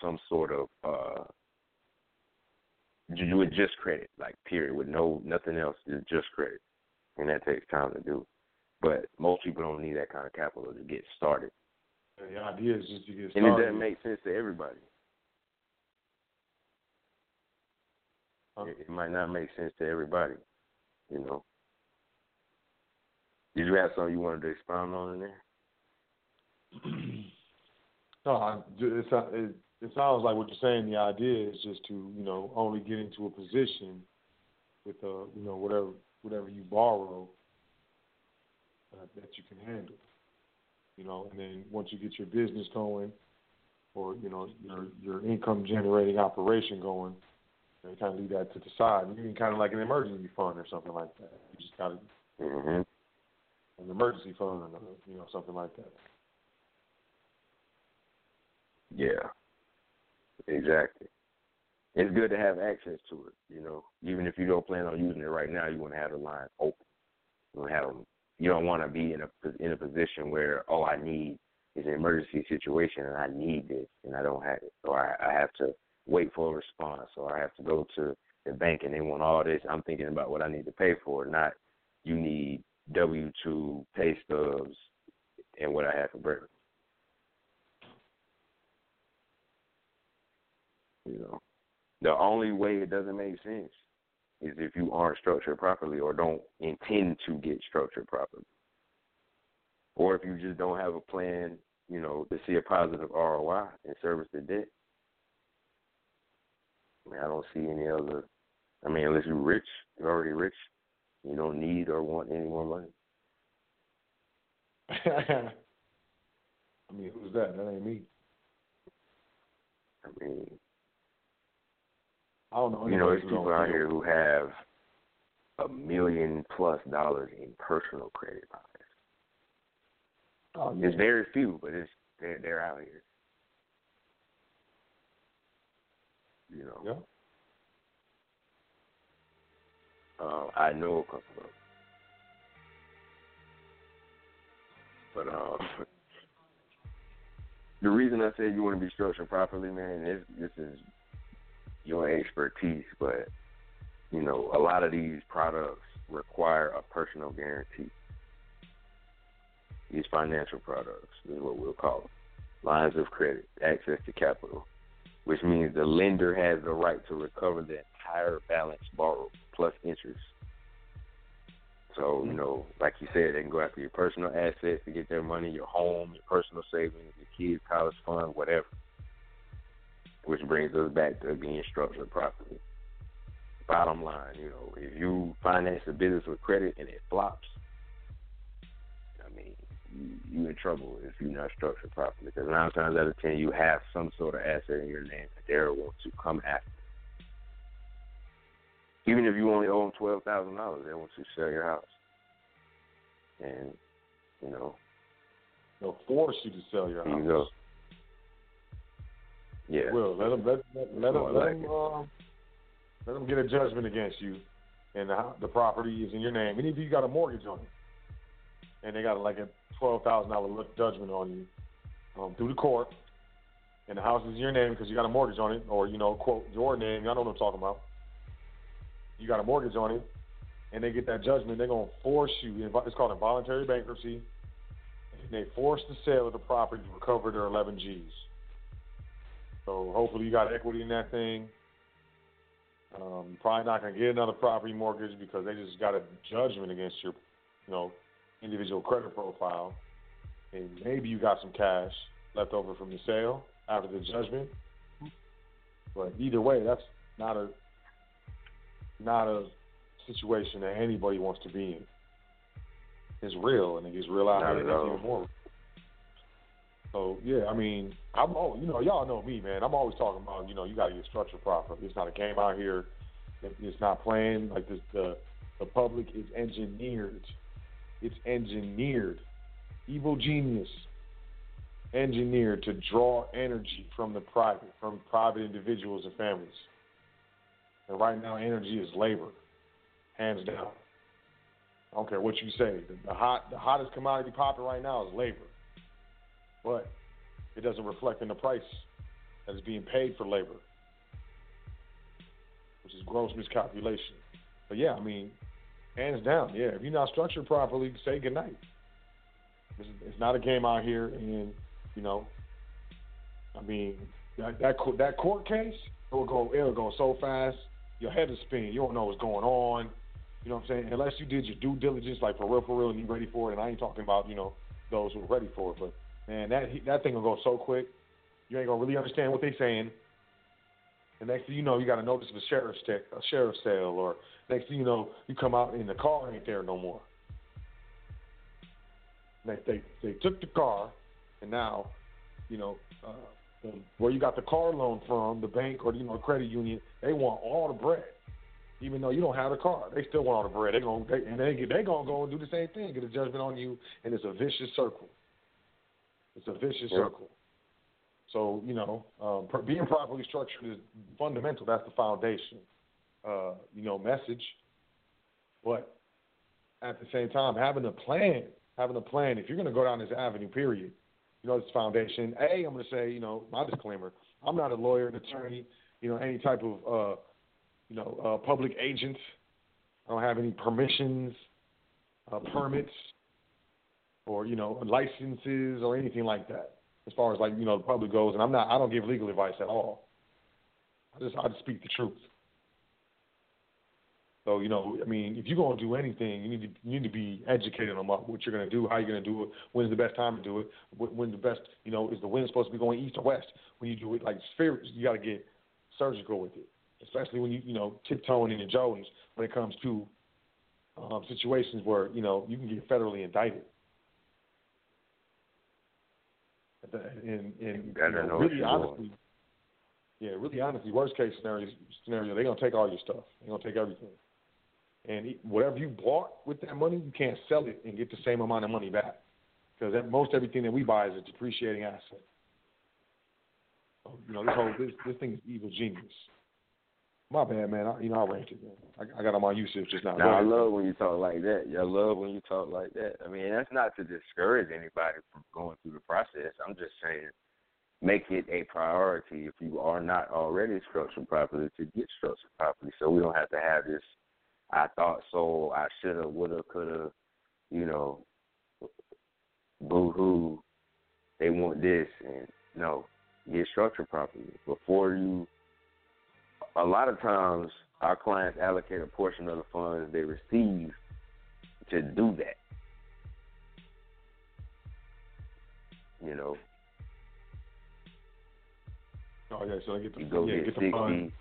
some sort of uh do just credit, like period, with no nothing else, just credit, and that takes time to do. But most people don't need that kind of capital to get started, The idea is just to get and it doesn't make sense to everybody. It, it might not make sense to everybody, you know. Did you have something you wanted to expound on in there? (clears throat) No, I, it, it, it sounds like what you're saying. The idea is just to, you know, only get into a position with, uh, you know, whatever whatever you borrow uh, that you can handle. You know, and then once you get your business going, or you know, your your income generating operation going, you, know, you kind of leave that to the side. You can kind of like an emergency fund or something like that. You just got to hmm an emergency fund, or, you know, something like that. Yeah, exactly. It's good to have access to it, you know. Even if you don't plan on using it right now, you want to have the line open. You want to have them. You don't want to be in a in a position where all I need is an emergency situation and I need this and I don't have it, or I, I have to wait for a response, or I have to go to the bank and they want all this. I'm thinking about what I need to pay for, not you need W two pay stubs and what I have for breakfast. You know, the only way it doesn't make sense is if you aren't structured properly or don't intend to get structured properly, or if you just don't have a plan, you know, to see a positive ROI and service the debt. I mean, I don't see any other. I mean, unless you're rich, you're already rich. You don't need or want any more money. (laughs) I mean, who's that? That ain't me. I mean, I don't know. you know, there's people out here who have a million plus dollars in personal credit lines. Oh, yeah. It's very few, but it's they're they're out here. You know. Yeah. Uh, I know a couple of them. But um, (laughs) the reason I say you want to be structured properly, man, is this is your expertise, but you know, a lot of these products require a personal guarantee. These financial products is what we'll call them. Lines of credit, access to capital, which means the lender has the right to recover the entire balance borrowed plus interest. So, you know, like you said, they can go after your personal assets to get their money, your home, your personal savings, your kids' college fund, whatever. Which brings us back to being structured properly. Bottom line, you know, if you finance a business with credit and it flops, I mean, you, you in trouble if you're not structured properly. Because nine times out of ten, you have some sort of asset in your name that they want to come after. Even if you only owe them twelve thousand dollars, they want to sell your house. And you know, They'll force you to sell your house. you go. Yeah. Will let them let let, let them let like them, um, let them get a judgment against you, and the, the property is in your name. Even if you got a mortgage on it, and they got like a twelve thousand dollar judgment on you um, through the court, and the house is in your name because you got a mortgage on it, or you know, quote your name. Y'all know what I'm talking about. You got a mortgage on it, and they get that judgment. They're gonna force you. It's called involuntary bankruptcy. And they force the sale of the property to recover their 11 G's. So hopefully you got equity in that thing. Um, probably not going to get another property mortgage because they just got a judgment against your, you know, individual credit profile, and maybe you got some cash left over from the sale after the judgment. But either way, that's not a not a situation that anybody wants to be in. It's real, and it gets real out here. at It's even more. So yeah, I mean, I'm all you know, y'all know me, man. I'm always talking about you know you got to get structured properly. It's not a game out here. It's not playing like this. The the public is engineered. It's engineered. Evil genius. Engineered to draw energy from the private, from private individuals and families. And right now, energy is labor, hands down. I don't care what you say. The, the hot, the hottest commodity popping right now is labor, but it doesn't reflect in the price that is being paid for labor. which is gross miscalculation. But yeah, I mean, hands down, yeah. If you're not structured properly, say goodnight. It's, it's not a game out here, and you know, I mean, that that court, that court case, it will go it will go so fast, your head is spinning. You don't know what's going on. You know what I'm saying? Unless you did your due diligence, like for real, for real, and you're ready for it. And I ain't talking about you know those who are ready for it, but man, that that thing will go so quick. You ain't gonna really understand what they saying. And next thing you know, you got a notice of a sheriff's ta- a sheriff's sale, or next thing you know, you come out and the car ain't there no more. They they, they took the car, and now, you know, uh, where you got the car loan from, the bank or you know credit union, they want all the bread, even though you don't have the car. They still want all the bread. They gonna they, and they they gonna go and do the same thing, get a judgment on you, and it's a vicious circle. It's a vicious Yeah. circle. So you know, um, per- being properly structured is fundamental. That's the foundation. Uh, you know, message. But at the same time, having a plan, having a plan. If you're going to go down this avenue, period, you know, this foundation. A, I'm going to say, you know, my disclaimer. I'm not a lawyer, an attorney, you know, any type of, uh, you know, uh, public agent. I don't have any permissions, uh, permits, or you know, licenses or anything like that. As far as like you know, the public goes, and I'm not. I don't give legal advice at all. I just I just speak the truth. So you know, I mean, if you're gonna do anything, you need to you need to be educated on what you're gonna do, how you're gonna do it, when's the best time to do it, when the best, you know, is the wind supposed to be going east or west? When you do it like sphere, you got to get surgical with it, especially when you you know tiptoeing in the Jordans when it comes to um, situations where you know you can get federally indicted. And and, gotta you know, really honestly, yeah, really honestly, worst case scenario, scenario they're gonna take all your stuff. They're gonna take everything. And e- whatever you bought with that money, you can't sell it and get the same amount of money back. Because most everything that we buy is a depreciating asset. So, you know, this whole this this thing is evil genius. My bad, man. I, you know, I ranted, man. I, I got on my usage just now. Now I love when you talk like that. I love when you talk like that. I mean, that's not to discourage anybody from going through the process. I'm just saying, make it a priority if you are not already structured properly to get structured properly, so we don't have to have this. I thought so. I shoulda, woulda, coulda. You know, boo hoo. They want this, and no, get structured properly before you a lot of times our clients allocate a portion of the funds they receive to do that. You know, Oh yeah, so I get the you go yeah, get, get the 60, fund.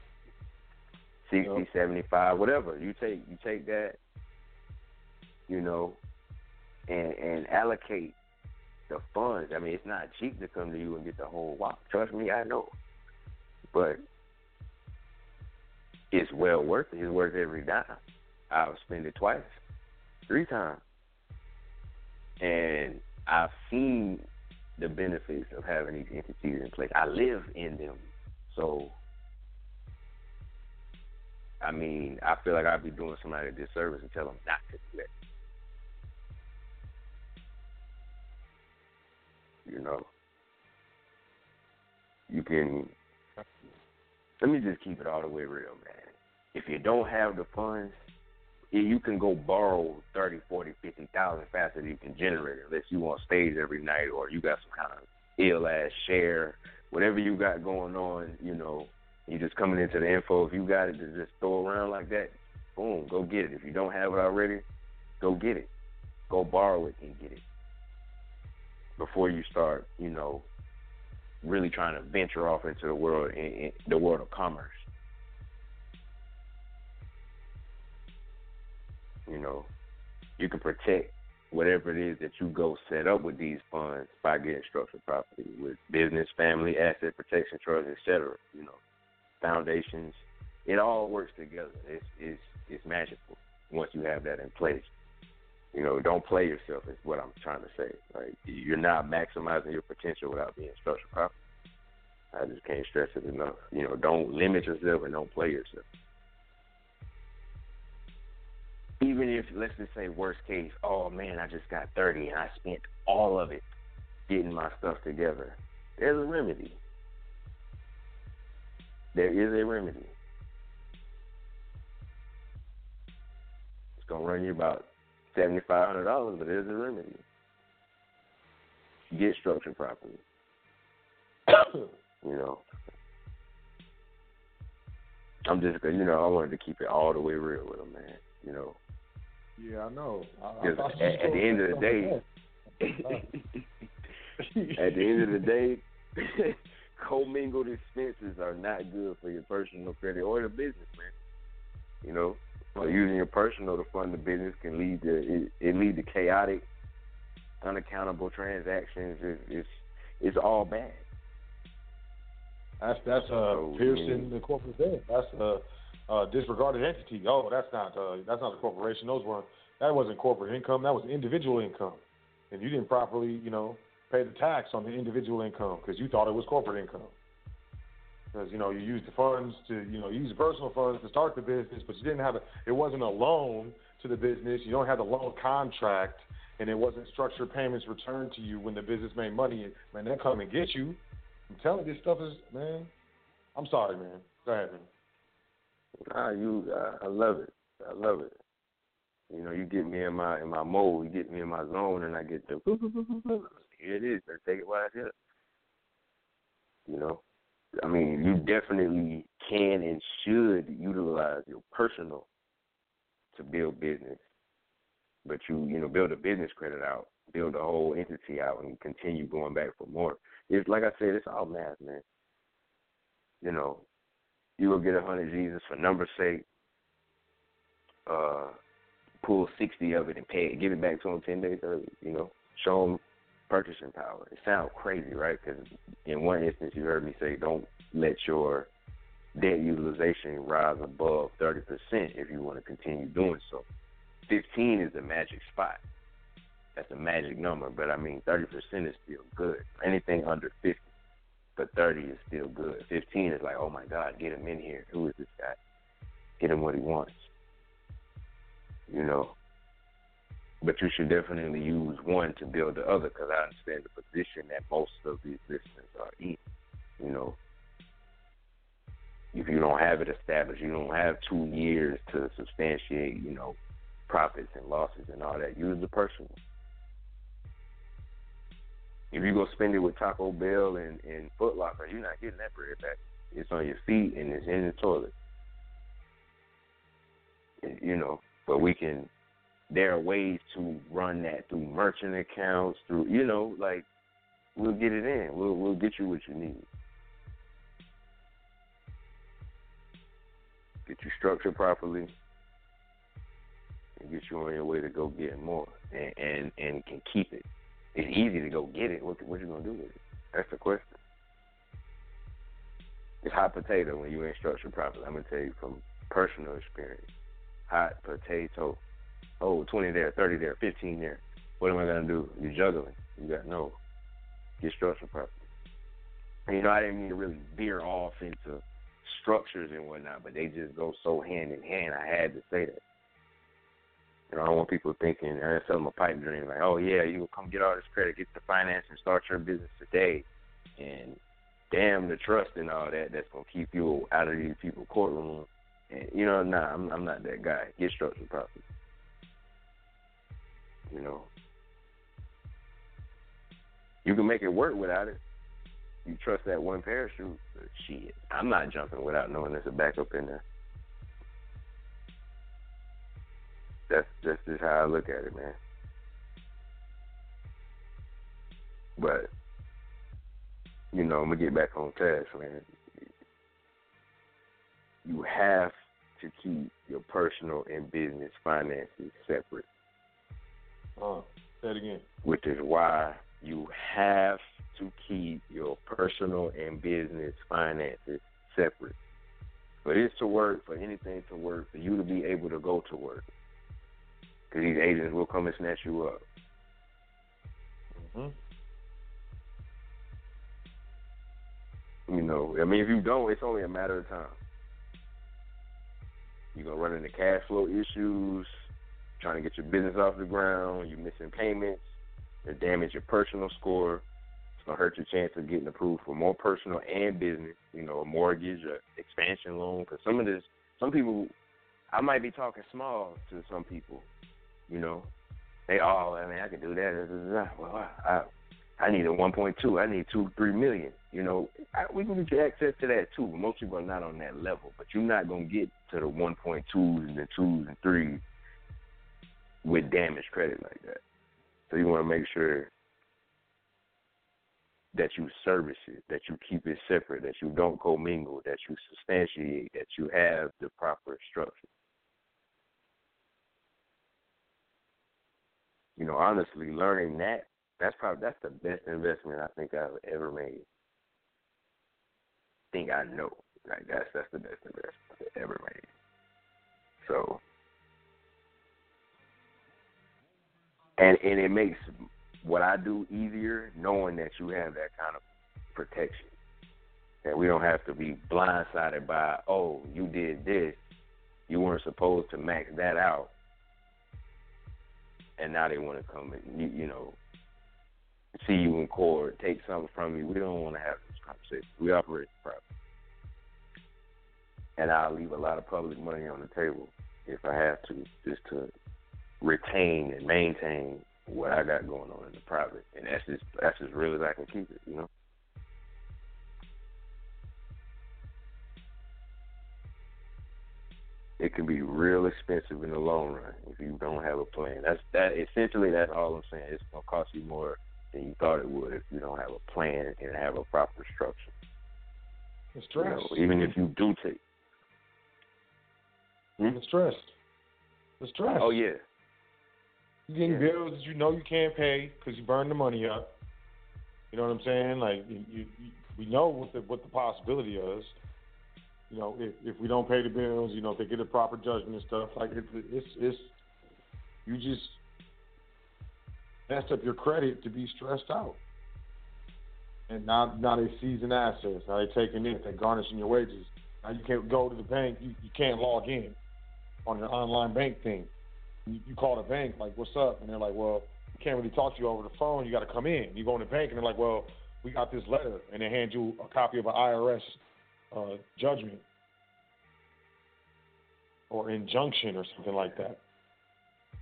60, Yep. 75, whatever. You take you take that, you know, and and allocate the funds. I mean, it's not cheap to come to you and get the whole wop. Trust me, I know. But it's well worth it. It's worth every dime. I'll spend it twice, three times. And I've seen the benefits of having these entities in place. I live in them. So I mean, I feel like I'd be doing somebody a disservice and tell them not to do that. You know, you can. Let me just keep it all the way real, man. If you don't have the funds, you can go borrow thirty, forty, fifty thousand faster than you can generate unless you on stage every night or you got some kind of ill ass share, whatever you got going on. You know, you just coming into the info. If you got it to just throw around like that, boom, go get it. If you don't have it already, go get it. Go borrow it and get it before you start. You know, really trying to venture off into the world, in, in the world of commerce. You know, you can protect whatever it is that you go set up with these funds by getting structured properly with business, family, asset protection trusts, etc. You know, foundations. It all works together. It's it's it's magical once you have that in place. You know, don't play yourself is what I'm trying to say. Like you're not maximizing your potential without being structured properly. I just can't stress it enough. You know, don't limit yourself and don't play yourself. Even if let's just say worst case, oh man, I just got thirty and I spent all of it getting my stuff together. There's a remedy. There is a remedy. It's gonna run you about seventy five hundred dollars, but there's a remedy. Get structured properly. (coughs) you know. I'm just, you know, I wanted to keep it all the way real with him, man. You know, Yeah, I know. I, I at, (laughs) at the end of the day, at the end of the day, commingled expenses are not good for your personal credit or the business, man. You know, so using your personal to fund the business can lead to it, it lead to chaotic, unaccountable transactions. It's it's, it's all bad. That's that's uh So, piercing the corporate veil. That's a uh, disregarded entity. Oh, that's not uh, that's not a corporation. Those weren't that wasn't corporate income. That was individual income, and you didn't properly, you know, pay the tax on the individual income because you thought it was corporate income. Because you know you used the funds to you know used personal funds to start the business, but you didn't have a it wasn't a loan to the business. You don't have the loan contract, and it wasn't structured payments returned to you when the business made money. Man, they'll come and get you. I'm telling you, this stuff is man. I'm sorry, man. Go ahead, man. Ah, you, I, I love it. I love it. You know, you get me in my in my mode, you get me in my zone, and I get the (laughs) here it is. Let's take it while it's here. You know, I mean, you definitely can and should utilize your personal to build business, but you you know build a business credit out, build a whole entity out, and continue going back for more. It's like I said, it's all math, man. You know, you will get a hundred Jesus for number's sake. Uh, pull sixty of it and pay it, give it back to them ten days early. You know, show them purchasing power. It sounds crazy, right? Because in one instance, you heard me say, don't let your debt utilization rise above thirty percent if you want to continue doing so. Fifteen is the magic spot. That's a magic number, but I mean, thirty percent is still good. Anything under fifty but 30 is still good. 15 is like, oh my God, get him in here. Who is this guy? Get him what he wants. You know. But you should definitely use one to build the other because I understand the position that most of these listeners are in. You know. If you don't have it established, you don't have two years to substantiate, you know, profits and losses and all that. Use the personal. If you go spend it with Taco Bell and, and Foot Locker, you're not getting that bread back. It's on your feet and it's in the toilet. You know, but we can. There are ways to run that through merchant accounts, through you know, like we'll get it in. We'll we'll get you what you need. Get you structured properly, and get you on your way to go get more, and and, and can keep it it's easy to go get it. What what you gonna do with it? That's the question. It's hot potato when you ain't structured properly. I'm gonna tell you from personal experience. Hot potato. Oh, 20 there, 30 there, 15 there. What am I gonna do? You're juggling. You got no. Get structured properly. And, you know, I didn't mean to really veer off into structures and whatnot, but they just go so hand in hand. I had to say that. You know, I don't want people thinking, I sell them a pipe dream, like, oh yeah, you will come get all this credit, get the finance and start your business today. And damn the trust and all that that's gonna keep you out of these people's courtroom. And you know, nah, I'm I'm not that guy. Get structured properly. You know. You can make it work without it. You trust that one parachute, but shit. I'm not jumping without knowing there's a backup in there. That's just how I look at it, man. But you know, I'm gonna get back on task, man. You have to keep your personal and business finances separate. Uh, say it again. Which is why you have to keep your personal and business finances separate. For this to work, for anything to work, for you to be able to go to work, because these agents will come and snatch you up. Mm-hmm. You know, I mean, if you don't, it's only a matter of time. You're gonna run into cash flow issues, trying to get your business off the ground. You're missing payments. It damage your personal score. It's gonna hurt your chance of getting approved for more personal and business. You know, a mortgage, a expansion loan. Because some of this, some people I might be talking small to some people, you know. They all, I mean, I can do that. Well, I, I need a 1.2. I need two, three million. You know, I, we can get access to that too. Most people are not on that level, but you're not gonna get to the 1.2s and the twos and threes with damaged credit like that. So you want to make sure that you service it, that you keep it separate, that you don't commingle, that you substantiate, that you have the proper structure. You know, honestly, learning that that's probably that's the best investment I think I've ever made. think I know. Like that's that's the best investment I've ever made. So and and it makes what I do easier knowing that you have that kind of protection. That we don't have to be blindsided by, oh, you did this, you weren't supposed to max that out, and now they want to come and you, you know see you in court, take something from you. We don't want to have this conversation. We operate private, and I'll leave a lot of public money on the table if I have to, just to retain and maintain what I got going on in the private, and that's just that's as real as I can keep it, you know. It can be real expensive in the long run if you don't have a plan. That's that essentially that's all I'm saying. It's gonna cost you more than you thought it would if you don't have a plan and have a proper structure. The stress. You know, even if you do take hmm? the stress. The stress. Oh yeah, you getting Yeah. bills that you know you can't pay because you burned the money up. You know what I'm saying? Like you, you, you, we know what the what the possibility is. You know, if if we don't pay the bills, you know, if they get a proper judgment and stuff, like it's it's it's you just messed up your credit to be stressed out. And now now they seizing assets. Now they're taking it. they're garnishing your wages. Now you can't go to the bank. You you can't log in on your online bank thing you, you call the bank, like, what's up? And they're like, well, we can't really talk to you over the phone. You got to come in. You go in the bank, and they're like, well, we got this letter, and they hand you a copy of an IRS uh, judgment or injunction or something like that.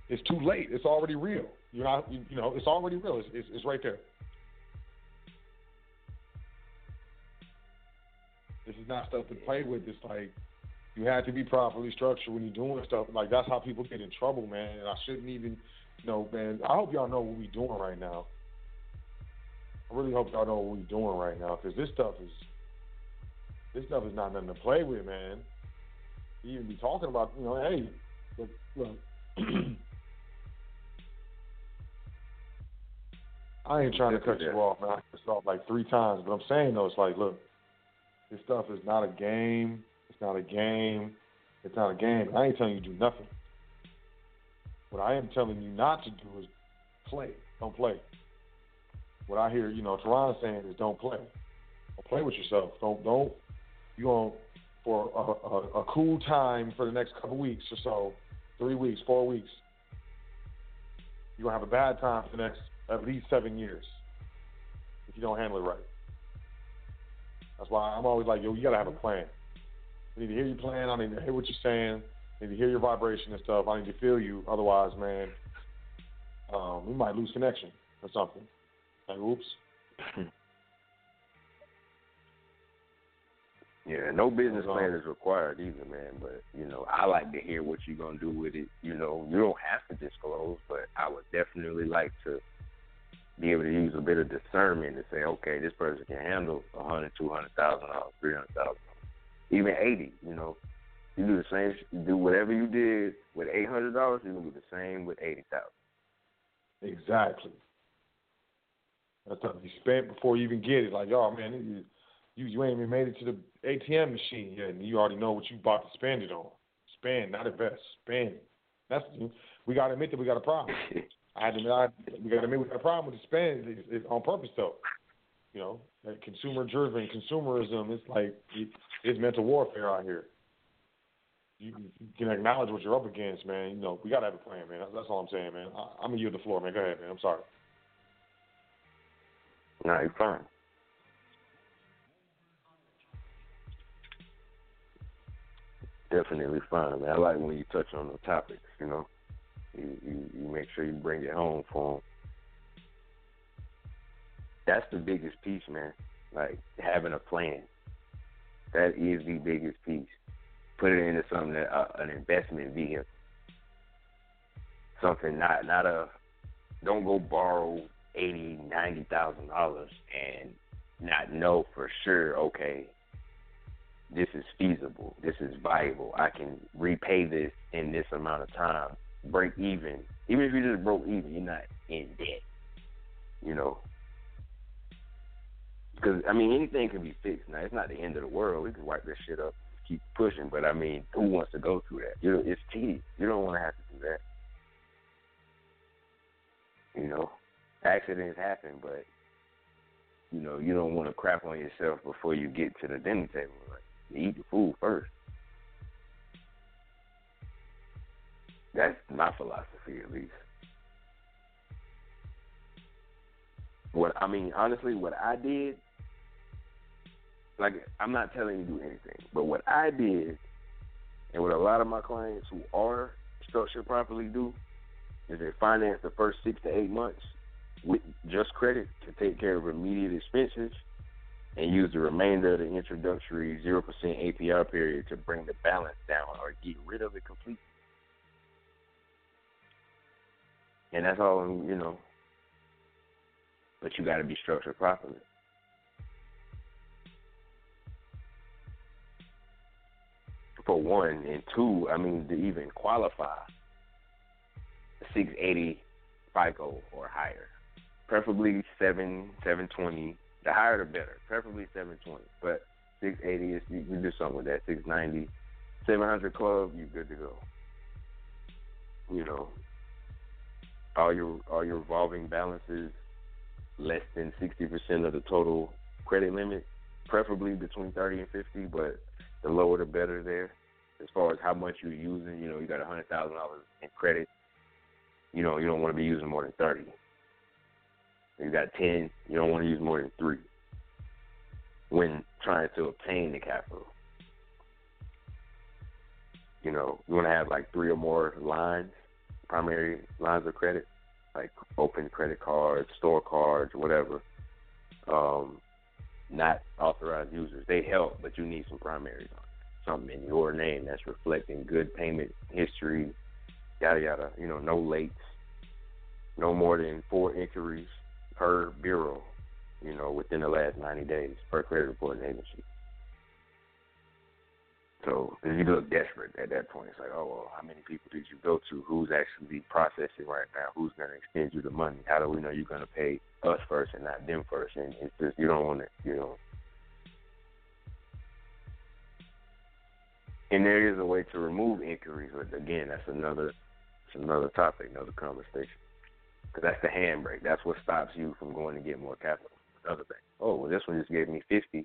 It's too late. It's already real. You're not, you, you know, it's already real. It's, it's, it's right there. This is not stuff to play with. It's like you have to be properly structured when you're doing stuff. Like that's how people get in trouble, man. And I shouldn't even, you know, man. I hope y'all know what we're doing right now. I really hope y'all know what we're doing right now because this stuff is, this stuff is not nothing to play with, man. You even be talking about, you know, hey, look, look. (clears throat) I ain't trying to cut you off, man. I cut you off like three times, but I'm saying though, it's like, look, this stuff is not a game. It's not a game. It's not a game. I ain't telling you to do nothing. What I am telling you not to do is play. Don't play. What I hear, you know, Toran saying is don't play. Don't play with yourself. Don't don't you going for a, a, a cool time for the next couple weeks or so, three weeks, four weeks. You're gonna have a bad time for the next at least seven years if you don't handle it right. That's why I'm always like, yo, you gotta have a plan. I need to hear your plan. I need to hear what you're saying. I need to hear your vibration and stuff. I need to feel you. Otherwise, man, um, we might lose connection or something. Like, oops. (clears throat) Yeah, no business plan is required either, man. But you know, I like to hear what you're gonna do with it. You know, you don't have to disclose, but I would definitely like to be able to use a bit of discernment to say, okay, this person can handle a hundred, two hundred thousand dollars, three hundred thousand, even eighty. You know, you do the same, you do whatever you did with eight hundred dollars, you can do the same with eighty thousand. Exactly. That's something you spent before you even get it. Like, oh man, you, you ain't even made it to the ATM machine yet, and you already know what you about to spend it on. Spend, not invest. Spend. That's we got to admit that we got a problem. (laughs) I had to admit, I, we got to admit we got a problem with the spend it's, on purpose though. You know, like consumer driven consumerism. It's like it, it's mental warfare out here. You, you can acknowledge what you're up against, man. You know, we got to have a plan, man. That's, that's all I'm saying, man. I, I'm gonna yield the floor, man. Go ahead, man. I'm sorry. No, you're fine. Definitely fine, man. I like when you touch on the topics. You know, you you, you make sure you bring it home for them. That's the biggest piece, man. Like having a plan. That is the biggest piece. Put it into something that uh, an investment vehicle. Something not not a. Don't go borrow eighty, ninety thousand dollars and not know for sure. Okay, this is feasible. This is viable. I can repay this in this amount of time. Break even. Even if you just broke even, you're not in debt. You know, because I mean, anything can be fixed. Now, it's not the end of the world. We can wipe this shit up, keep pushing. But I mean, who wants to go through that? You know, it's tedious. You don't want to have to do that. You know, accidents happen, but you know, you don't want to crap on yourself before you get to the dinner table. Eat the food first. That's my philosophy, at least. What I mean, honestly, what I did like I'm not telling you to do anything, but what I did, and what a lot of my clients who are structured properly do, is they finance the first six to eight months with just credit to take care of immediate expenses, and use the remainder of the introductory zero percent APR period to bring the balance down or get rid of it completely. And that's all you know. But you got to be structured properly. for one, and two, I mean to even qualify, 680 FICO or higher, preferably seven 720. The higher the better, preferably 720. But 680 is you can do something with that. 690, 700 club, you good to go. You know, all your all your revolving balances less than 60% of the total credit limit, preferably between 30 and 50, but the lower the better there. As far as how much you're using, you know, you got a hundred thousand dollars in credit. You know, you don't want to be using more than thirty. You got ten, you don't want to use more than three when trying to obtain the capital. You know, you want to have like three or more lines, primary lines of credit, like open credit cards, store cards, whatever. Um, not authorized users. They help, but you need some primaries something in your name that's reflecting good payment history, yada yada. You know, no lates, no more than four inquiries per bureau. You know, within the last ninety days per credit reporting agency. So you look desperate at that point, it's like, oh well, how many people did you go to? Who's actually processing right now? Who's going to extend you the money? How do we know you're going to pay us first and not them first? And it's just you don't want to, you know. And there is a way to remove inquiries, but again, that's another, that's another topic, another conversation. Because that's the handbrake. That's what stops you from going to get more capital. Other thing. Oh, well, this one just gave me fifty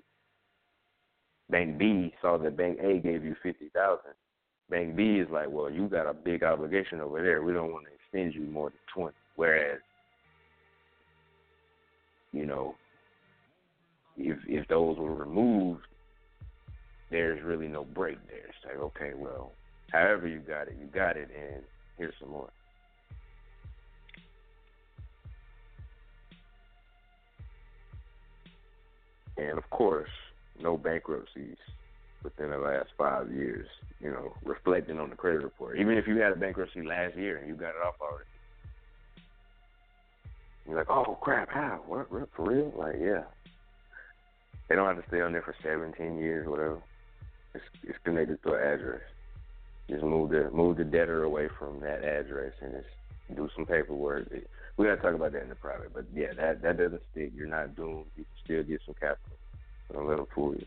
Bank B saw that Bank A gave you fifty thousand. Bank B is like, well, you got a big obligation over there. We don't want to extend you more than twenty. Whereas, you know, if if those were removed, there's really no break there. It's like, okay, well, however you got it, you got it, and here's some more. And of course, no bankruptcies within the last five years, you know, reflecting on the credit report. Even if you had a bankruptcy last year and you got it off already. You're like, oh crap, how? What? for real? Like, yeah. They don't have to stay on there for 17 years, whatever. It's, it's connected to an address. Just move the move the debtor away from that address and just do some paperwork. We gotta talk about that in the private, but yeah, that that doesn't stick. You're not doomed. You can still get some capital. Don't let fool you.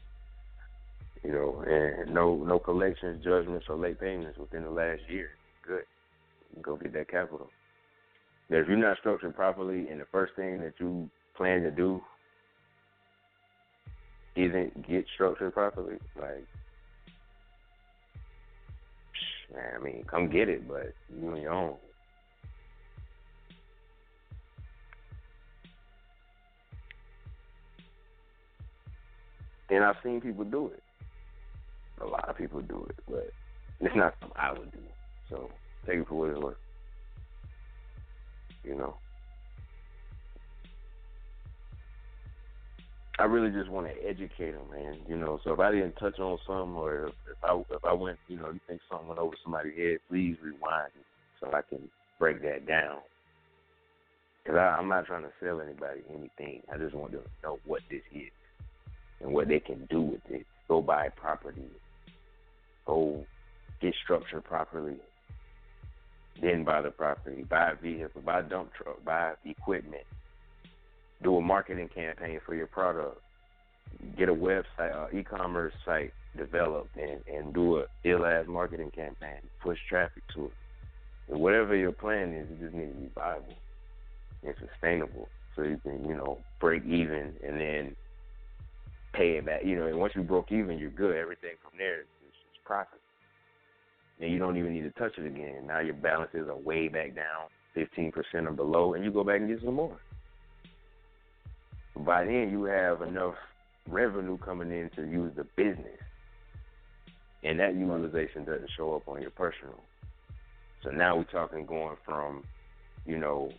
You know, and no no collections, judgments, or late payments within the last year. Good. Go get that capital. Now, if you're not structured properly, and the first thing that you plan to do isn't get structured properly, like, I mean, come get it, but you on your own. And I've seen people do it. A lot of people do it, but It's not something I would do. So take it for what it's worth. You know. I really just want to educate them, man. You know, so if I didn't touch on something, or if, if I if I went, you know, you think something went over somebody's head, please rewind so I can break that down. Because I'm not trying to sell anybody anything. I just want them to know what this is and what they can do with it. Go buy property. Go get structured properly. Then buy the property. Buy a vehicle. Buy a dump truck. Buy equipment do a marketing campaign for your product, get a website, uh, e-commerce site developed, and and do a ill ass marketing campaign, push traffic to it. And whatever your plan is, it just needs to be viable and sustainable, so you can you know break even and then pay it back. You know, and once you broke even, you're good. Everything from there is, is profit. And you don't even need to touch it again. Now your balances are way back down, 15% or below, and you go back and get some more by then you have enough revenue coming in to use the business. And that utilization doesn't show up on your personal. So now we're talking going from, you know,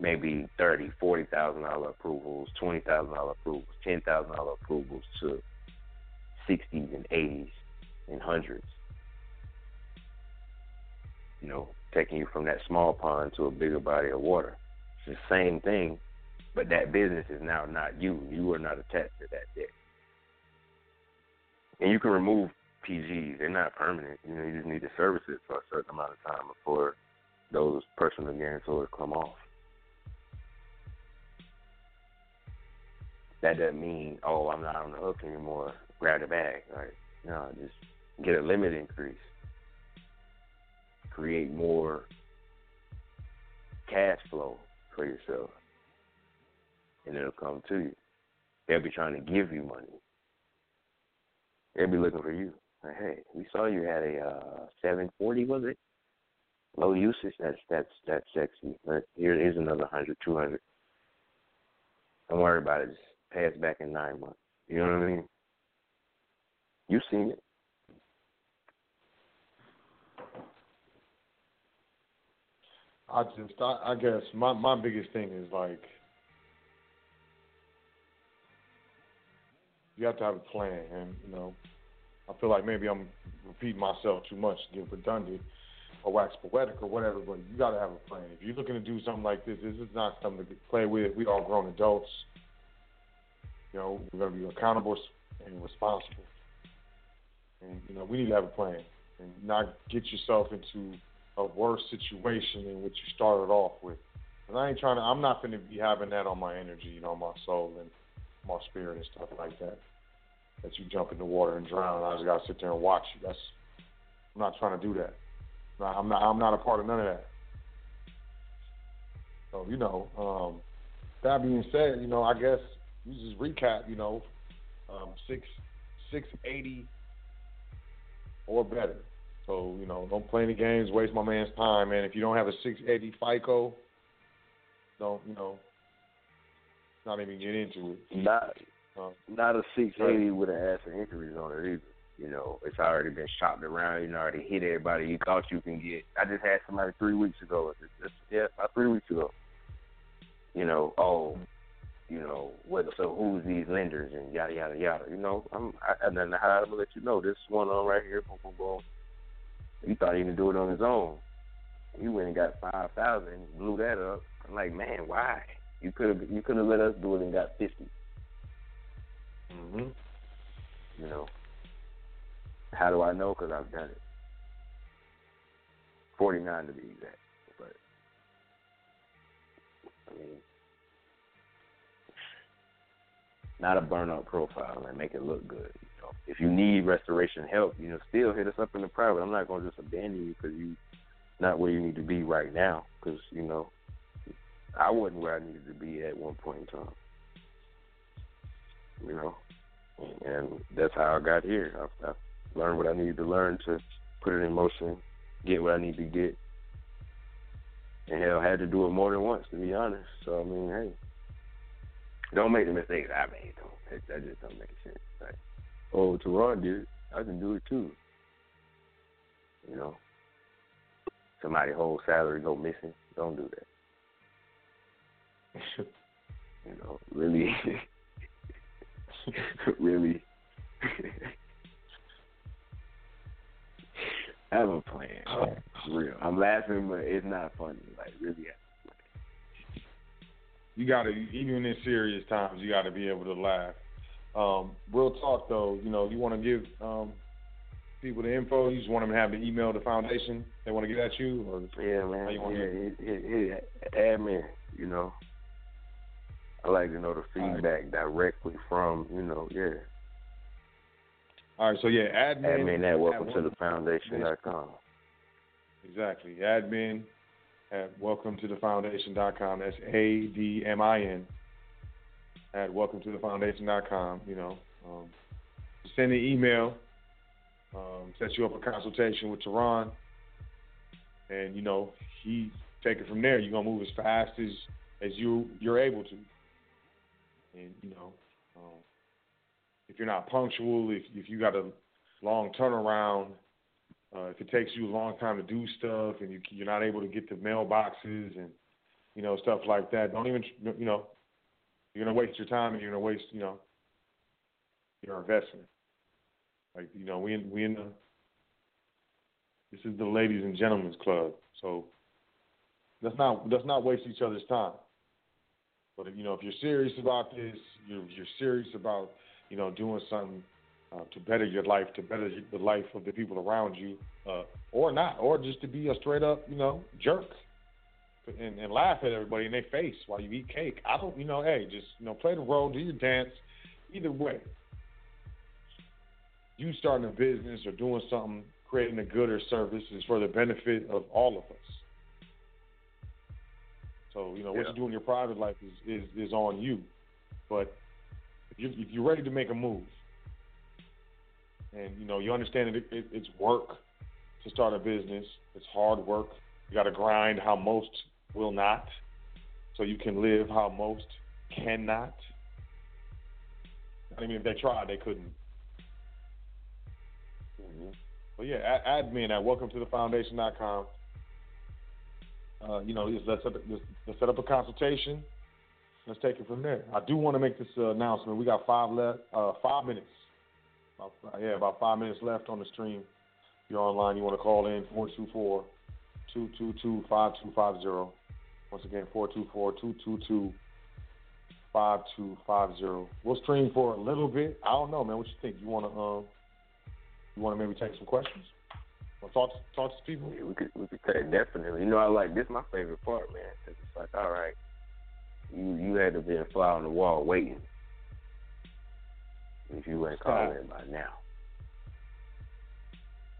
maybe thirty, forty thousand dollar approvals, twenty thousand dollar approvals, ten thousand dollar approvals to sixties and eighties and hundreds. You know, taking you from that small pond to a bigger body of water. It's the same thing, but that business is now not you. You are not attached to that debt. And you can remove PGs. They're not permanent. You know, you just need to service it for a certain amount of time before those personal guarantors come off. That doesn't mean, oh, I'm not on the hook anymore. Grab the bag. Right? No, just get a limit increase. Create more cash flow for yourself and it'll come to you. They'll be trying to give you money. They'll be looking for you. Like, hey, we saw you had a uh, 740, was it? Low usage. That's that's that's sexy. But here is another hundred, two hundred. Don't worry about it. Just pay us back in nine months. You know what I mean? You've seen it. I just, I, I guess my my biggest thing is like you have to have a plan. And you know, I feel like maybe I'm repeating myself too much, get redundant or wax poetic or whatever. But you got to have a plan. If you're looking to do something like this, this is not something to play with. We all grown adults. You know, we're gonna be accountable and responsible. And you know, we need to have a plan and not get yourself into a worse situation than what you started off with. And I ain't trying to. I'm not going to be having that on my energy, you know, my soul and my spirit and stuff like that that you jump in the water and drown. I just gotta sit there and watch you. That's I'm not trying to do that. I'm not. I'm not a part of none of that. So you know. Um, that being said, you know, I guess you just recap. You know, um, six six eighty or better. So you know, don't play any games. Waste my man's time, man. If you don't have a six eighty FICO, don't you know? Not even get into it. Not not a 680 with an ass of inquiries on it either. You know, it's already been shopped around. You know, already hit everybody you thought you can get. I just had somebody three weeks ago. Just, yeah, about three weeks ago. You know, oh, you know, what? So who's these lenders and yada yada yada. You know, I'm. I, and then how I'm gonna let you know this one on right here. Boom, boom, boom. He thought he can do it on his own. He went and got five thousand, blew that up. I'm like, man, why? You could have you could have let us do it and got fifty. Mm-hmm. You know, how do I know? Because I've done it. 49 to be exact. But, I mean, not a burnout profile and make it look good. You know, if you need restoration help, you know, still hit us up in the private. I'm not going to just abandon you because you're not where you need to be right now. Because you know, I wasn't where I needed to be at one point in time. You know, and that's how I got here. I, I learned what I needed to learn to put it in motion, get what I need to get, and hell, I had to do it more than once to be honest. So I mean, hey, don't make the mistakes I made though. That, that just don't make sense. Like, oh, Toran did it. I can do it too. You know, somebody whole salary go missing. Don't do that. (laughs) you know, really, (laughs) really. (laughs) have a plan. For real. I'm laughing, but it's not funny. Like really. You gotta even in serious times, you gotta be able to laugh. Um, real talk though, you know, you want to give um, people the info. You just want them to have the email, the foundation. They want to get at you, or Yeah, man. you yeah, it, it, admin, you know. I like to know the All right. feedback directly from, you know, yeah. All right, so yeah, admin. Admin at welcome at to the foundation.com. Exactly, admin at welcome to the foundation.com. That's A D M I N at welcome to the foundation.com. You know, um, send an email, um, set you up a consultation with Toran, and you know he take it from there. You're gonna move as fast as as you you're able to, and you know. Um, if you're not punctual, if if you got a long turnaround, uh, if it takes you a long time to do stuff and you you're not able to get to mailboxes and you know stuff like that, don't even you know you're gonna waste your time and you're gonna waste you know your investment. Like you know we in we in the this is the ladies and gentlemen's club, so let's not let's not waste each other's time. But if, you know if you're serious about this, you're you're serious about you know, doing something uh, to better your life, to better the life of the people around you, uh, or not, or just to be a straight up, you know, jerk and, and laugh at everybody in their face while you eat cake. I don't, you know, hey, just you know, play the role, do your dance. Either way, you starting a business or doing something, creating a good or service is for the benefit of all of us. So you know what Yeah. you do in your private life is is, is on you, but if you're, if you're ready to make a move, and you know you understand that it, it, it's work to start a business, it's hard work. You got to grind how most will not, so you can live how most cannot. I mean, if they tried, they couldn't. But yeah, admin at welcome to the foundation.com. Uh, you know, let's set, let's, let's set up a consultation. Let's take it from there. I do want to make this uh, announcement. We got five left, uh, five minutes. About, yeah, about five minutes left on the stream. If you're online, you want to call in 424 222 5250. Once again, 424 222 5250. We'll stream for a little bit. I don't know, man. What you think? You want to um, you want to maybe take some questions? Want to talk to, talk to people? Yeah, we could we could say definitely. You know, I like this. is My favorite part, man. 'cause it's like, all right, you you had to be a fly on the wall waiting. If you ain't calling in by now.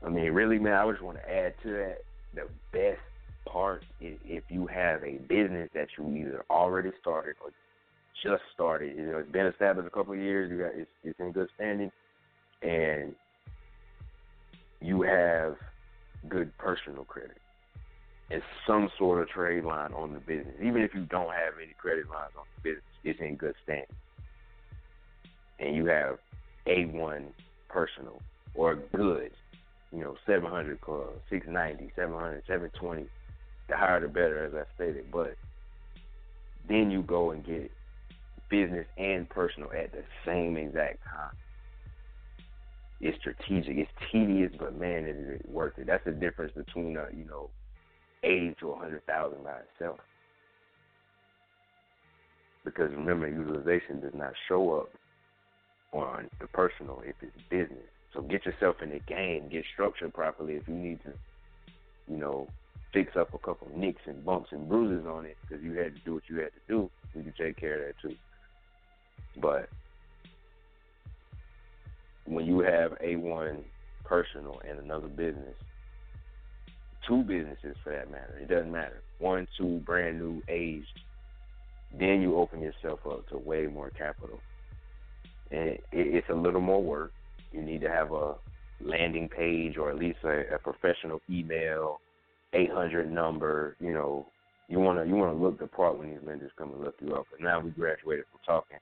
I mean, really, man. I just want to add to that. The best part is if you have a business that you either already started or just started. You know, it's been established a couple of years. You got it's it's in good standing, and you have good personal credit and some sort of trade line on the business. Even if you don't have any credit lines on the business, it's in good standing. And you have A1 personal or good, you know, 700 club, 690, 700, 720. The higher the better, as I stated. But then you go and get business and personal at the same exact time it's strategic. It's tedious, but man, it is worth it. That's the difference between a you know eighty to a hundred thousand by itself. Because remember, utilization does not show up on the personal if it's business. So get yourself in the game, get structured properly. If you need to, you know, fix up a couple nicks and bumps and bruises on it because you had to do what you had to do, we can take care of that too. But when you have A1 personal and another business, two businesses for that matter, it doesn't matter. One, two, brand new, aged, then you open yourself up to way more capital. It, it's a little more work. You need to have a landing page or at least a, a professional email, 800 number. You know, you want to you want to look the part when these lenders come and look you up. But now we graduated from talking.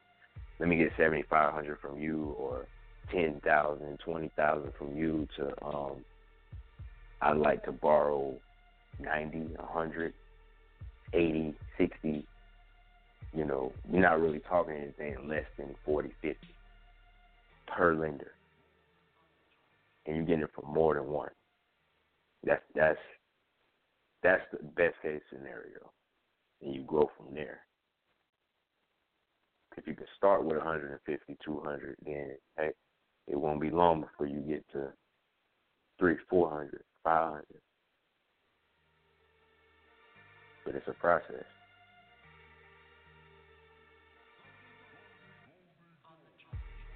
Let me get 7,500 from you or 10,000, 20,000 from you to um I like to borrow 90, 100, 80, 60. You know, you're not really talking anything less than 40, 50 per lender. And you're getting it from more than one. That's that's that's the best case scenario. And you grow from there. If you can start with 150, 200, then hey, it won't be long before you get to three, 400, 500. But it's a process.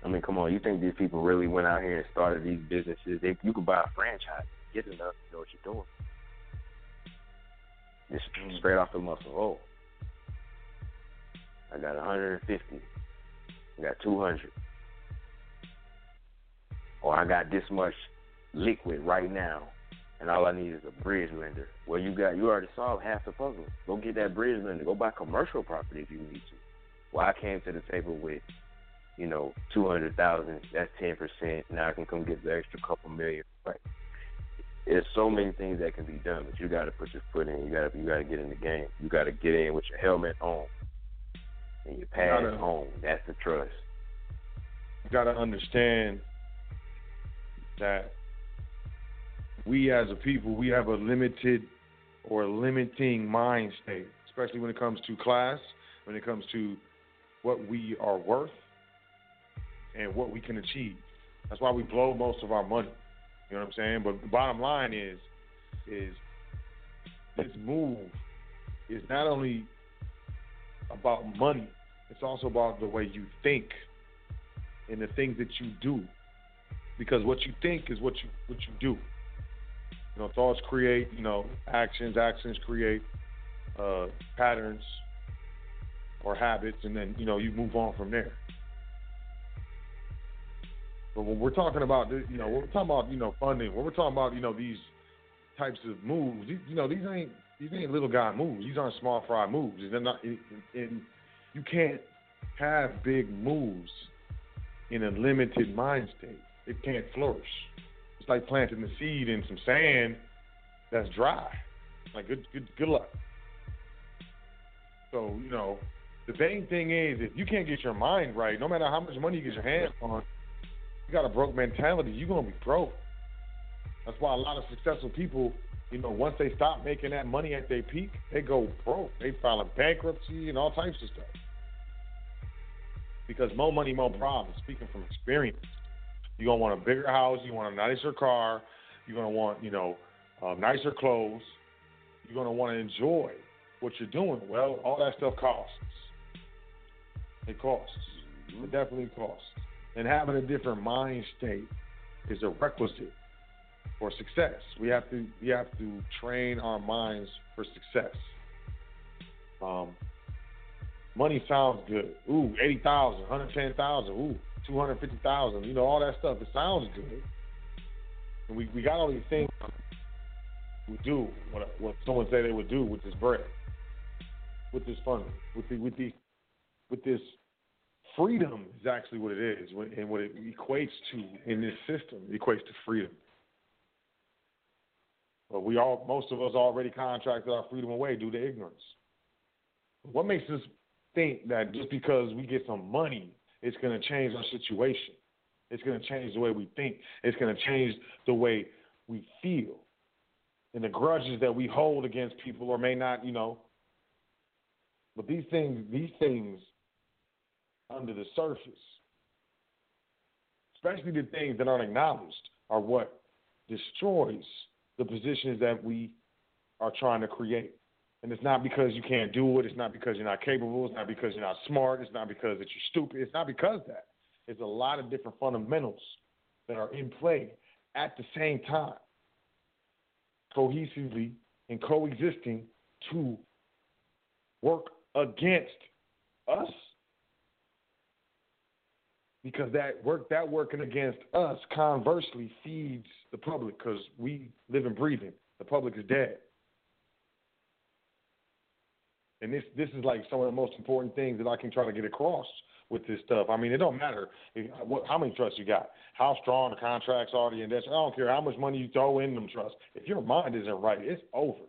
I mean, come on, you think these people really went out here and started these businesses? They, you could buy a franchise, get enough, to know what you're doing. Just straight off the muscle. Oh, I got 150. I got 200. Or I got this much liquid right now, and all I need is a bridge lender. Well, you got you already solved half the puzzle. Go get that bridge lender. Go buy commercial property if you need to. Well, I came to the table with, you know, two hundred thousand. That's ten percent. Now I can come get the extra couple million. Right. There's so many things that can be done, but you got to put your foot in. You got to you got to get in the game. You got to get in with your helmet on and your pad Gotta- on. That's the trust. You got to understand that we as a people, we have a limited or limiting mind state, especially when it comes to class, when it comes to what we are worth and what we can achieve. That's why we blow most of our money. You know what I'm saying? But the bottom line is, is this move is not only about money, it's also about the way you think and the things that you do. Because what you think is what you what you do. You know, thoughts create, you know, actions, actions create uh, patterns or habits, and then you know you move on from there. But when we're talking about, you know, we're talking about, you know, funding, when we're talking about, you know, these types of moves, these, you know, these ain't these ain't little guy moves. These aren't small fry moves. They're not, and, and you can't have big moves in a limited mind state. It can't flourish. It's like planting the seed in some sand that's dry. Like good, good, good luck. So you know, the main thing is if you can't get your mind right, no matter how much money you get your hands on, you got a broke mentality. You're gonna be broke. That's why a lot of successful people, you know, once they stop making that money at their peak, they go broke. They file a bankruptcy and all types of stuff. Because more money, more problems. Speaking from experience, you're gonna want a bigger house. You want a nicer car. You're gonna want, you know, uh, nicer clothes. You're gonna want to enjoy what you're doing. Well, all that stuff costs. It costs. It definitely costs. And having a different mind state is a requisite for success. We have to we have to train our minds for success. Um, money sounds good. Ooh, eighty thousand, hundred ten thousand. Ooh, two hundred fifty thousand. You know all that stuff. It sounds good. And we we got all these things we do what what someone said they would do with this bread, with this funding, with the with the with this freedom is actually what it is, and what it equates to in this system equates to freedom. But we all, most of us, already contracted our freedom away due to ignorance. What makes us think that just because we get some money, it's going to change our situation? It's going to change the way we think. It's going to change the way we feel, and the grudges that we hold against people, or may not, you know. But these things, these things under the surface, especially the things that aren't acknowledged, are what destroys the positions that we are trying to create. And it's not because you can't do it. It's not because you're not capable. It's not because you're not smart. It's not because that you're stupid. It's not because that. It's a lot of different fundamentals that are in play at the same time, cohesively and coexisting to work against us because that work that working against us conversely feeds the public because we live and breathe it. The public is dead. And this this is like some of the most important things that I can try to get across with this stuff. I mean, it don't matter if, what, how many trusts you got, how strong the contracts are, the index. I don't care how much money you throw in them trusts. If your mind isn't right, it's over.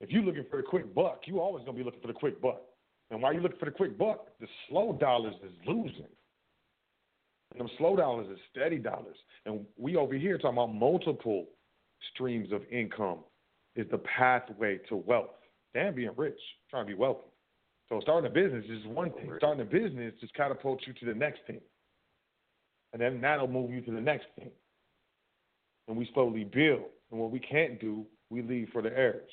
If you're looking for a quick buck, you always gonna be looking for the quick buck. And while you're looking for the quick buck, the slow dollars is losing. And them slow dollars is steady dollars. And we over here talking about multiple streams of income is the pathway to wealth. Damn being rich, trying to be wealthy. So starting a business is one thing. Starting a business just catapults you to the next thing. And then that'll move you to the next thing. And we slowly build. And what we can't do, we leave for the heirs.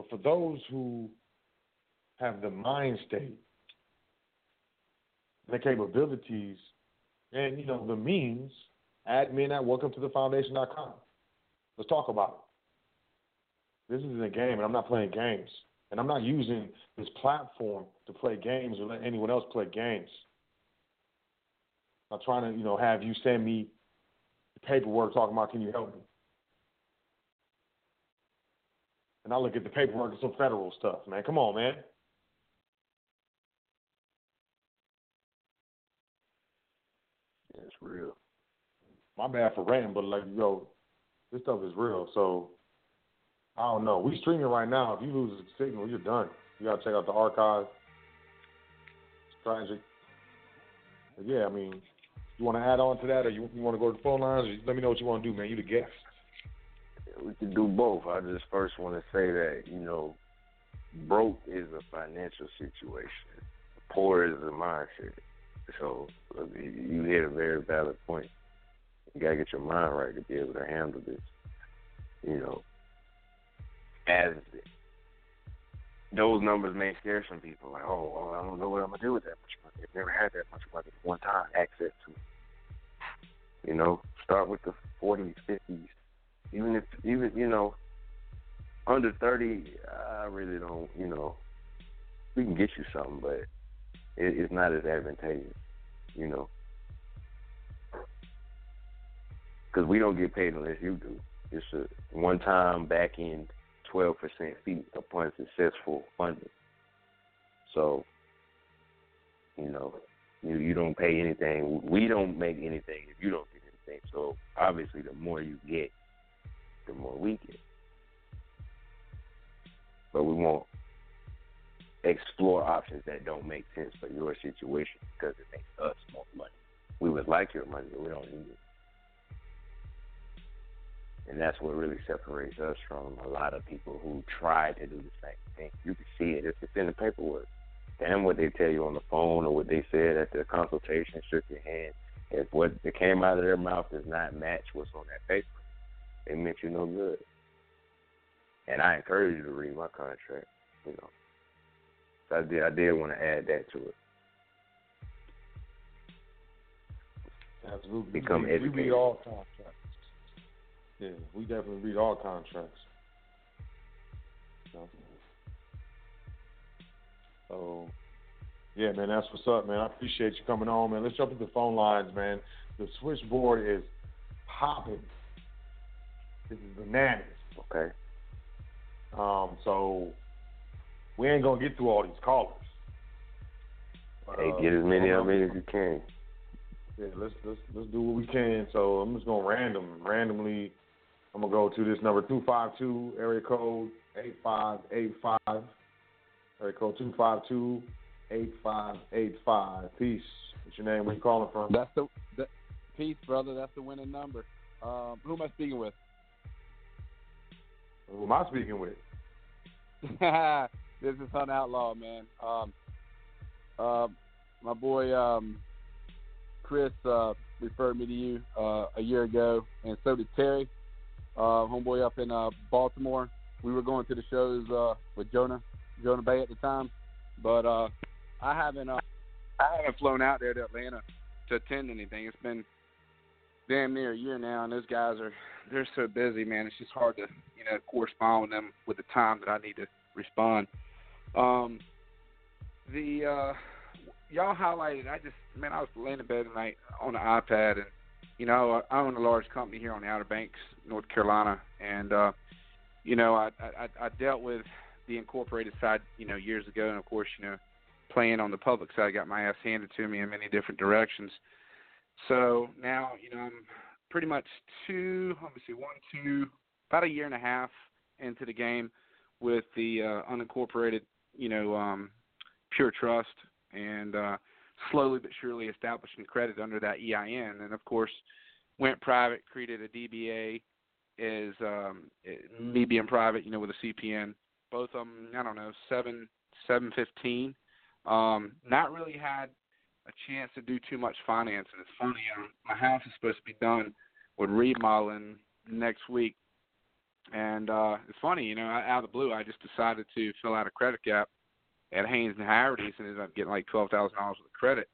But for those who have the mind state, the capabilities, and you know the means, admin at welcome to the foundation.com. Let's talk about it. This isn't a game, and I'm not playing games. And I'm not using this platform to play games or let anyone else play games. I'm trying to, you know, have you send me the paperwork talking about can you help me? And I look at the paperwork and some federal stuff, man. Come on, man. Yeah, it's real. My bad for ranting, but like, yo, this stuff is real. So I don't know. We streaming right now. If you lose the signal, you're done. You gotta check out the archive. It's tragic. But yeah, I mean, you want to add on to that, or you, you want to go to the phone lines? Or let me know what you want to do, man. You the guest. We can do both. I just first want to say that you know, broke is a financial situation. Poor is a mindset. So you hit a very valid point. You gotta get your mind right to be able to handle this. You know, as those numbers may scare some people, like, oh, oh, I don't know what I'm gonna do with that much money. I've never had that much money one time, access to it. You know, start with the 40s, 50s, even if even you know under 30, I really don't. You know, we can get you something, but it, it's not as advantageous. You know, because we don't get paid unless you do. It's a one-time back end 12% fee upon successful funding. So, you know, you you don't pay anything. We don't make anything if you don't get anything. So obviously, the more you get, the more we get. But we won't explore options that don't make sense for your situation because it makes us more money. We would like your money, but we don't need it. And that's what really separates us from a lot of people who try to do the same thing. You can see it. It's in the paperwork. Damn what they tell you on the phone or what they said at the consultation, shook your hand. If what came out of their mouth does not match what's on that paper, it meant you no good. And I encourage you to read my contract, you know. So I did I did want to add that to it. Absolutely. Become we, educated. We read all contracts. Yeah, we definitely read all contracts. So, so, yeah, man, that's what's up, man. I appreciate you coming on, man. Let's jump into the phone lines, man. The switchboard is popping. This is bananas. Okay. Um, so we ain't gonna get through all these callers. Hey, Uh, get as many I'm of gonna- as you can. Yeah, let's let's let's do what we can. So I'm just gonna random randomly. I'm gonna go to this number two five two area code eight five eight five. Area code two five two eight five eight five. Peace. What's your name? Where you calling from? That's the, the peace, brother. That's the winning number. Um, who am I speaking with? Who am I speaking with? (laughs) this is Hunt Outlaw, man. Um, uh, my boy um, Chris uh, referred me to you uh, a year ago, and so did Terry, uh, homeboy up in uh, Baltimore. We were going to the shows uh, with Jonah, Jonah Bay at the time, but I haven't, I haven't flown out there to Atlanta to attend anything. It's been damn near a year now, and those guys are they're so busy, man. It's just hard to you know correspond with them with the time that I need to respond. Um, the uh, y'all highlighted. I just man, I was laying in bed tonight on the iPad, and you know, I own a large company here on the Outer Banks, North Carolina, and uh, you know, I, I I dealt with the incorporated side, you know, years ago, and of course, you know, playing on the public side, got my ass handed to me in many different directions. So now, you know, I'm pretty much two, let me see, one, two, about a year and a half into the game with the uh, unincorporated, you know, um, pure trust, and uh, slowly but surely establishing credit under that EIN, and of course, went private, created a DBA, is um, me being private, you know, with a CPN. Both of them, I don't know, seven, seven fifteen. Um, not really had a chance to do too much financing. It's funny, um, my house is supposed to be done with remodeling next week, and uh, it's funny, you know, out of the blue, I just decided to fill out a credit gap at Haynes and Harrity's and ended up getting like twelve thousand dollars of credit.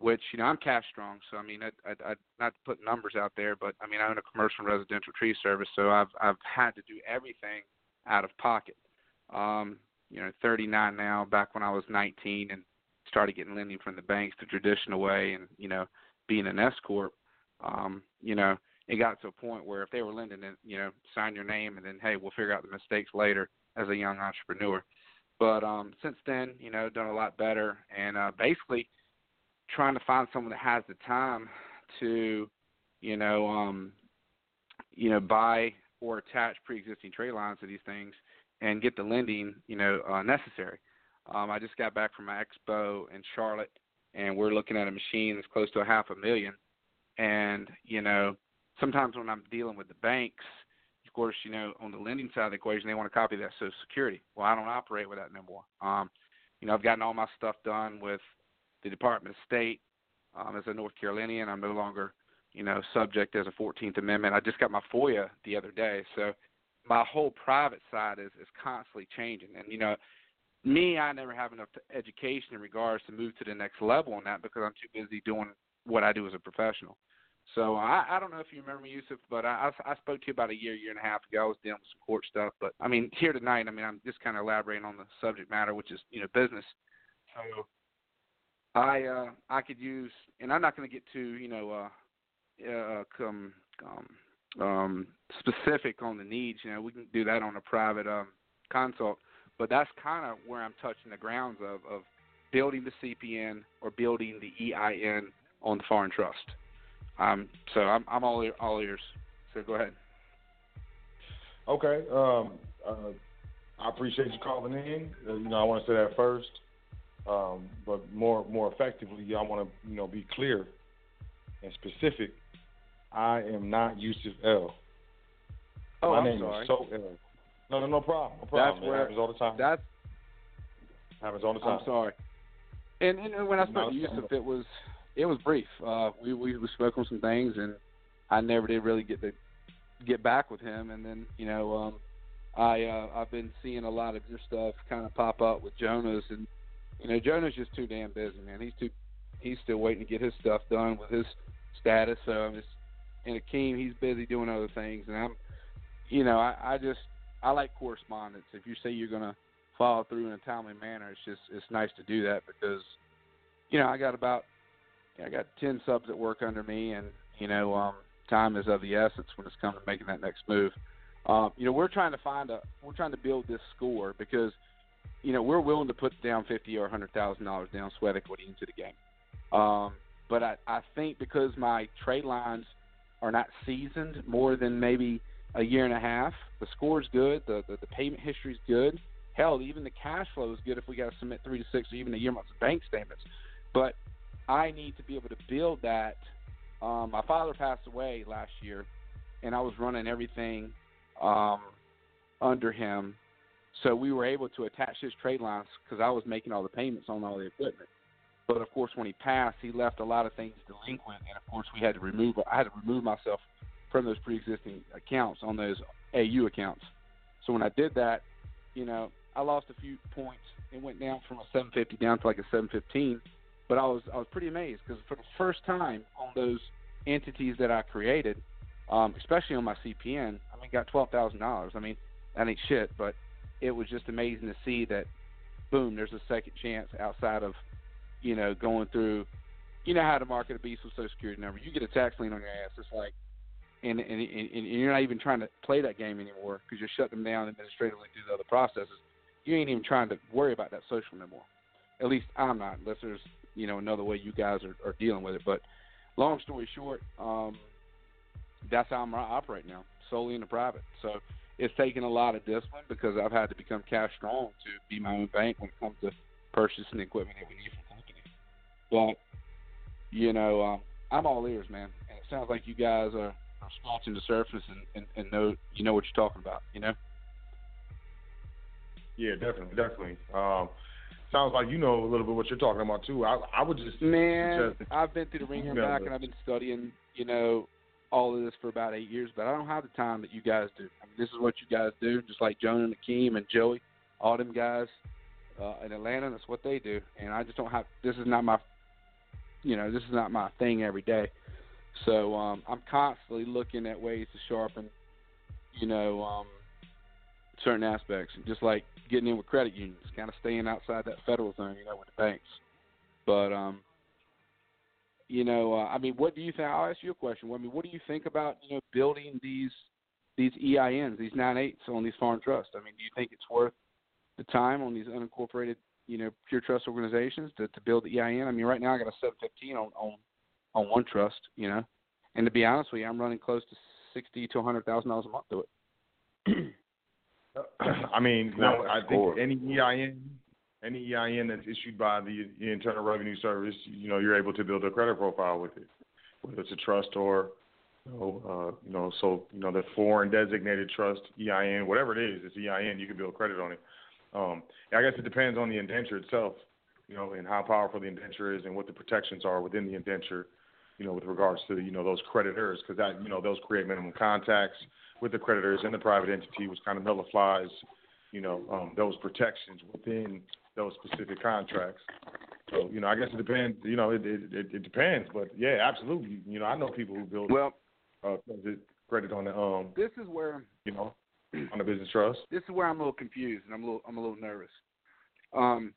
Which you know I'm cash strong, so I mean I, I, I not to put numbers out there, but I mean I own a commercial and residential tree service, so I've I've had to do everything out of pocket. Um, you know, 39 now. Back when I was 19 and started getting lending from the banks the traditional way, and you know, being an S corp, um, you know, it got to a point where if they were lending, it, you know, sign your name and then hey, we'll figure out the mistakes later as a young entrepreneur. But um, since then, you know, done a lot better, and uh, basically trying to find someone that has the time to, you know, um, you know, buy or attach pre-existing trade lines to these things and get the lending, you know, uh, necessary. Um, I just got back from my expo in Charlotte, and we're looking at a machine that's close to a half a million. And you know, sometimes when I'm dealing with the banks, of course, you know, on the lending side of the equation, they want a copy that Social Security. Well, I don't operate with that no more. Um, you know, I've gotten all my stuff done with the Department of State. Um, as a North Carolinian, I'm no longer, you know, subject as a 14th Amendment. I just got my FOIA the other day, so my whole private side is is constantly changing. And you know, me, I never have enough education in regards to move to the next level on that because I'm too busy doing what I do as a professional. So I, I don't know if you remember me, Yusuf, but I, I, I spoke to you about a year, year and a half ago. I was dealing with some court stuff, but I mean, here tonight, I mean, I'm just kind of elaborating on the subject matter, which is you know business. So I uh, I could use, and I'm not going to get too you know uh, uh, come um, um, specific on the needs. You know, we can do that on a private um, consult, but that's kind of where I'm touching the grounds of of building the CPN or building the EIN on the foreign trust. Um, so I'm I'm all ear, all ears. So go ahead. Okay. Um, uh, I appreciate you calling in. Uh, you know, I want to say that first. Um, but more more effectively, I want to you know be clear and specific. I am not Yusuf El. Oh, My I'm name sorry. is Sot El. No, no, no problem. No problem. That's It where happens all the time. That's happens all the time. I'm sorry. And, and when I spoke No, to Yusuf, it was it was brief. Uh, we we spoke on some things, and I never did really get to get back with him. And then you know, um, I uh, I've been seeing a lot of your stuff kind of pop up with Jonas, and you know, Jonas just too damn busy, man. He's too he's still waiting to get his stuff done with his status. So I'm just and Akeem, he's busy doing other things, and I'm, you know, I, I just I like correspondence. If you say you're gonna follow through in a timely manner, it's just it's nice to do that because, you know, I got about I got ten subs that work under me, and you know, um, time is of the essence when it's come to making that next move. Um, you know, we're trying to find a we're trying to build this score because, you know, we're willing to put down fifty or hundred thousand dollars down sweat equity into the game. Um, but I, I think because my trade lines are not seasoned more than maybe a year and a half, the score's good, the the, the payment history's good. Hell, even the cash flow is good if we got to submit three to six or even a year months bank statements. But I need to be able to build that. Um, my father passed away last year, and I was running everything um, under him. So we were able to attach his trade lines because I was making all the payments on all the equipment. But of course, when he passed, he left a lot of things delinquent, and of course, we had to remove. I had to remove myself from those pre-existing accounts on those AU accounts. So when I did that, you know, I lost a few points. It went down from a 750 down to like a 715 but I was I was pretty amazed because for the first time on those entities that I created, um, especially on my CPN, I mean, got twelve thousand dollars. I mean, that ain't shit, but it was just amazing to see that, boom, there's a second chance outside of, you know, going through, you know how to market a beast with Social Security number. You get a tax lien on your ass. It's like, and and and, and you're not even trying to play that game anymore because you're shutting them down administratively through the other processes. You ain't even trying to worry about that social anymore. At least I'm not, unless there's you know another way you guys are, are dealing with it. But long story short, um, that's how I'm operating now, solely in the private. So it's taken a lot of discipline because I've had to become cash strong to be my own bank when it comes to purchasing equipment that we need the company. But you know, um, I'm all ears, man. And it sounds like you guys are, are scratching the surface and, and, and know you know what you're talking about. You know. Yeah, definitely, definitely. Um, sounds like you know a little bit what you're talking about too. I, I would just man, suggest- I've been through the ringer and back, and I've been studying, you know, all of this for about eight years. But I don't have the time that you guys do. I mean, this is what you guys do, just like Jonah and Akeem and Joey, all them guys uh, in Atlanta. That's what they do, and I just don't have. This is not my, you know, this is not my thing every day. So um, I'm constantly looking at ways to sharpen, you know, um, certain aspects, and just like getting in with credit unions, kind of staying outside that federal thing, you know, with the banks. But um, you know, uh, I mean, what do you think? I'll ask you a question. I mean, what do you think about you know building these these EINs, these nine eights on these foreign trusts? I mean, do you think it's worth the time on these unincorporated, you know, pure trust organizations to, to build the EIN? I mean, right now I got a seven fifteen on on on one trust, you know, and to be honest with you, I'm running close to sixty to hundred thousand dollars a month to it. (clears throat) (clears throat) I mean, no, I think any EIN, any EIN that's issued by the, the Internal Revenue Service, you know, you're able to build a credit profile with it, whether it's a trust or, you know, uh, you know, so you know the foreign designated trust EIN, whatever it is, it's EIN. You can build credit on it. Um, I guess it depends on the indenture itself, you know, and how powerful the indenture is and what the protections are within the indenture, you know, with regards to you know those creditors, because that you know those create minimum contacts with the creditors and the private entity, which kind of nullifies, you know, um, those protections within those specific contracts. So, you know, I guess it depends. You know, it it, it, it depends, but yeah, absolutely. You know, I know people who build well uh, credit on the um, This is where you know, on the business trust. this is where I'm a little confused and I'm a little I'm a little nervous. Um,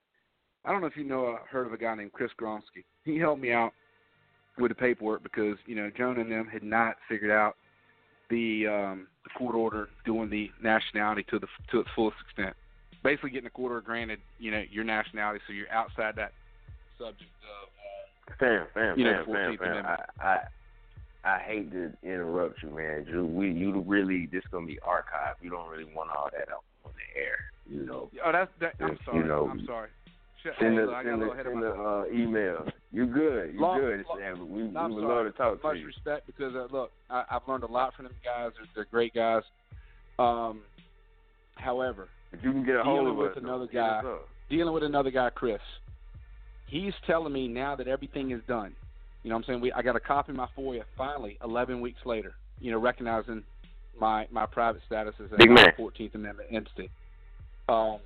I don't know if you know uh, heard of a guy named Chris Gronsky. He helped me out with the paperwork because you know Jonah and them had not figured out the um, the court order doing the nationality to the to its fullest extent. Basically, getting the court order granted, you know, your nationality, so you're outside that subject of. Fam, fam, You know, fam, 14th fam. I, I I hate to interrupt you, man. You we you really this gonna be archived. You don't really want all that out on the air, you know. Oh, that's that. I'm You sorry. know, I'm sorry. Send the look, I got a send send uh, email. You're good? You Long- good, Sam. We, we would love to talk Much to you. Much respect because uh, look, I, I've learned a lot from them guys. They're, they're great guys. Um, however, If you can get a hold dealing of with us, another guy, dealing with another guy, Chris. He's telling me now that everything is done. You know, what I'm saying we I got a copy of my FOIA finally, 11 weeks later. You know, recognizing my my private status as a Big man. 14th Amendment entity. Um,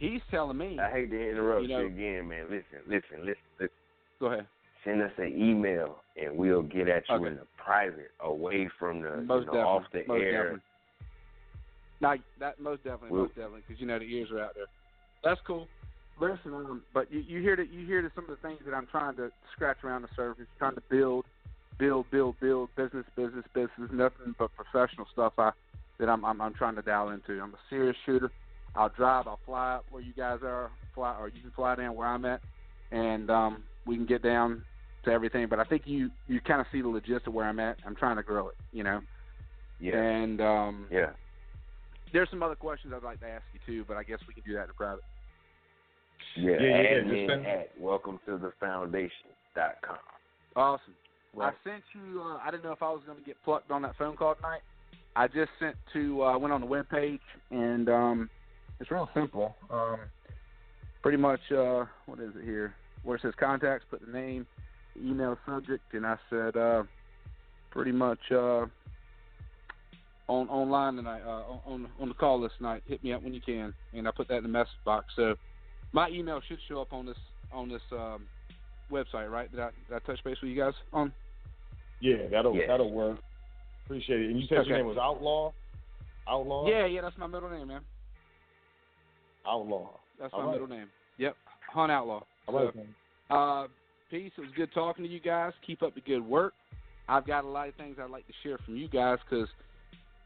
he's telling me. I hate to interrupt You you, again, man. Listen, listen, listen, listen. Go ahead. Send us an email and we'll get at you Okay. in the private, away from the most you know, off the most air. Definitely. Now that most definitely, We'll- most definitely, because you know the ears are out there. That's cool. Listen, um, but you, you hear that you hear that some of the things that I'm trying to scratch around the surface, trying to build, build, build, build, business, business, business, nothing but professional stuff. I that I'm I'm, I'm trying to dial into. I'm a serious shooter. I'll drive. I'll fly up where you guys are, fly, or you can fly down where I'm at, and um, we can get down to everything. But I think you you kind of see the logistics of where I'm at. I'm trying to grow it, you know. Yeah. And um, Yeah. there's some other questions I'd like to ask you too, but I guess we can do that in private. Yeah, Yeah, yeah, yeah, admin at welcome to the foundation dot com. Awesome. Right. I sent you. Uh, I didn't know if I was going to get plucked on that phone call tonight. I just sent to. I uh, went on the web page and um, it's real simple. Um, pretty much. Uh, what is it here? Where it says contacts, put the name, email subject, and I said uh, pretty much uh, on online tonight. Uh, on- on the call list tonight. Hit me up when you can, and I put that in the message box. So my email should show up on this on this um, website, right? Did I, did I touch base with you guys on? Yeah, that'll Yeah. that'll work. Appreciate it. And you said Okay. your name was Outlaw. Outlaw. Yeah, yeah, that's my middle name, man. Outlaw. That's All my right. middle name. Yep, Hunt Outlaw. All right, So, uh, peace. It was good talking to you guys. Keep up the good work. I've got a lot of things I'd like to share from you guys because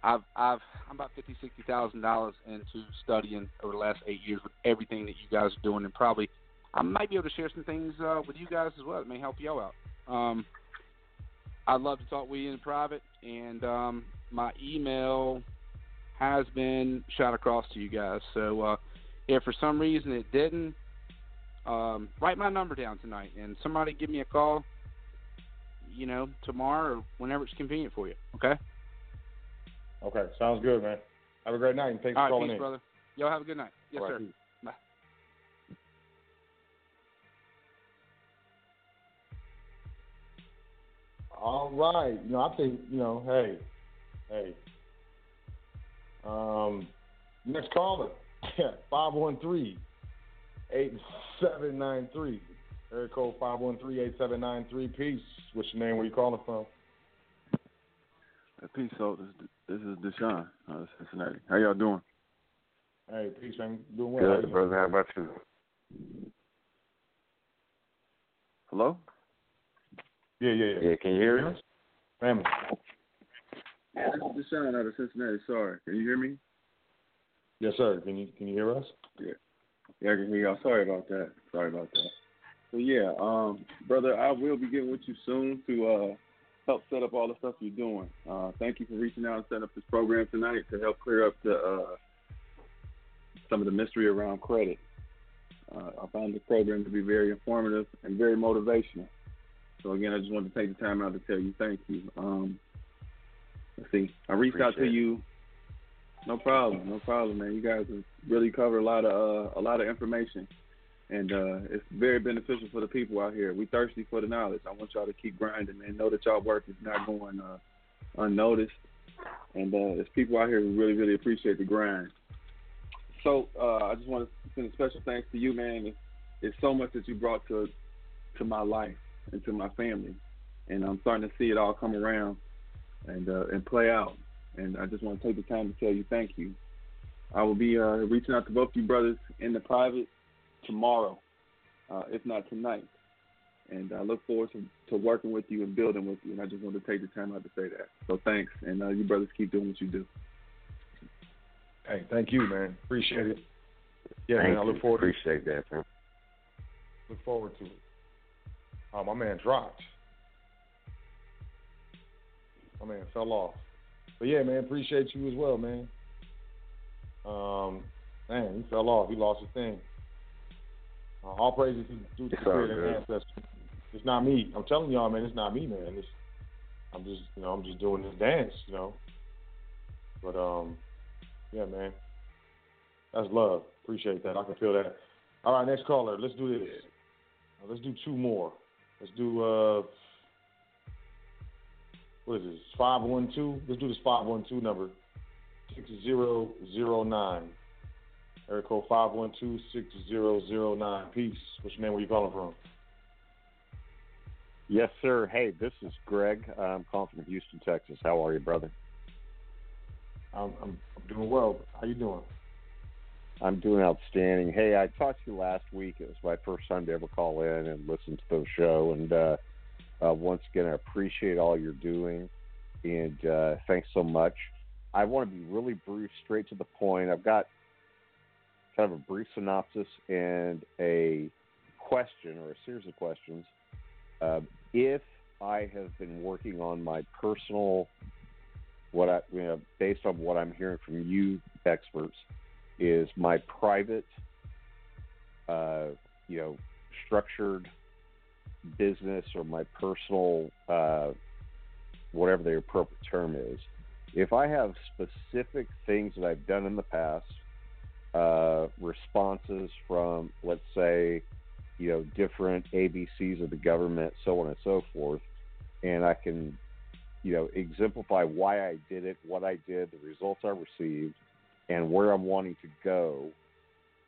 I've I've I'm about fifty sixty thousand dollars into studying over the last eight years with everything that you guys are doing, and probably I might be able to share some things uh, with you guys as well that may help you out. Um, I'd love to talk with you in private, and um, my email has been shot across to you guys. So uh, if for some reason it didn't, um, write my number down tonight, and somebody give me a call. You know, tomorrow or whenever it's convenient for you. Okay. Okay, sounds good, man. Have a great night, and thanks All for right, calling peace, in. brother. Y'all have a good night. Yes, right, sir. peace. Bye. All right. You know, I think, you know, hey, hey. Um, next caller, (laughs) 513 8793. Area code 513 8793. Peace. What's your name? Where you calling from? Peace, so this, this is Deshaun, uh, Cincinnati. How y'all doing? Hey, peace, man. Doing well. How Good, doing? brother. How about you? Hello? Yeah, yeah, yeah. Yeah, can you hear us? Family. Yeah, this is Deshaun out of Cincinnati. Sorry, can you hear me? Yes, sir. Can you can you hear us? Yeah. Yeah, I can hear y'all. Sorry about that. Sorry about that. So yeah, um, brother, I will be getting with you soon to uh help set up all the stuff you're doing. Uh, thank you for reaching out and setting up this program tonight to help clear up the uh, some of the mystery around credit. Uh, I found the program to be very informative and very motivational. So again, I just wanted to take the time out to tell you thank you. Um, let's see, I reached out to you. No problem, no problem, man. You guys have really covered a lot of uh, a lot of information, and uh, it's very beneficial for the people out here. We thirsty for the knowledge. I want y'all to keep grinding, man. Know that y'all work is not going uh, unnoticed, and uh, there's people out here who really, really appreciate the grind. So uh, I just want to send a special thanks to you, man. It's, it's so much that you brought to to my life and to my family, and I'm starting to see it all come around and uh, and play out. And I just want to take the time to tell you thank you. I will be uh, reaching out to both you brothers in the private tomorrow, uh, if not tonight. And I look forward to, to working with you and building with you. And I just want to take the time out to say that. So thanks, and uh, you brothers keep doing what you do. Hey, thank you, man. Appreciate it. Yeah, Thank man. I look forward to Appreciate that, man. look forward to it. Oh, my man dropped. My man fell off. But yeah, man, appreciate you as well, man. Um, man, he fell off. He lost his thing. Uh, all praises to, the spirit and ancestors. It's not me. I'm telling y'all, man, it's not me, man. It's, I'm just, you know, I'm just doing this dance, you know. But um, yeah, man, that's love. Appreciate that. I can feel that. All right, next caller. Let's do this. Let's do two more. Let's do uh, what is this? Five one two. Let's do this five one two number. Six zero zero nine. Area code five one two six zero zero nine. Peace. What's your name? Where you calling from? Yes, sir. Hey, this is Greg. I'm calling from Houston, Texas. How are you, brother? I'm I'm, I'm doing well. How you doing? I'm doing outstanding. Hey, I talked to you last week. It was my first time to ever call in and listen to the show. And uh, uh, once again, I appreciate all you're doing. And uh, thanks so much. I want to be really brief, straight to the point. I've got kind of a brief synopsis and a question or a series of questions. Uh, if I have been working on my personal, what I, you know, based on what I'm hearing from you experts, is my private, uh, you know, structured business or my personal, uh, whatever the appropriate term is. If I have specific things that I've done in the past, uh, responses from, let's say, you know, different ABCs of the government, so on and so forth, and I can, you know, exemplify why I did it, what I did, the results I received, and where I'm wanting to go.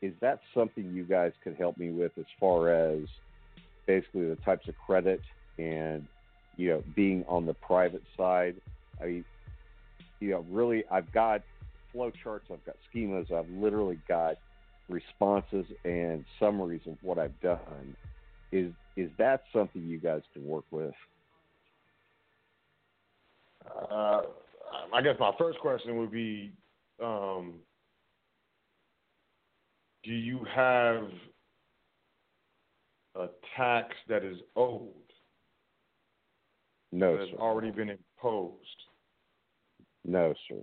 Is that something you guys could help me with as far as basically the types of credit and, you know, being on the private side? I mean, you know, really, I've got flow charts, I've got schemas, I've literally got responses and summaries of what I've done. Is is that something you guys can work with? Uh, I guess my first question would be, um, do you have a tax that is owed No, that has already been imposed? No, sir.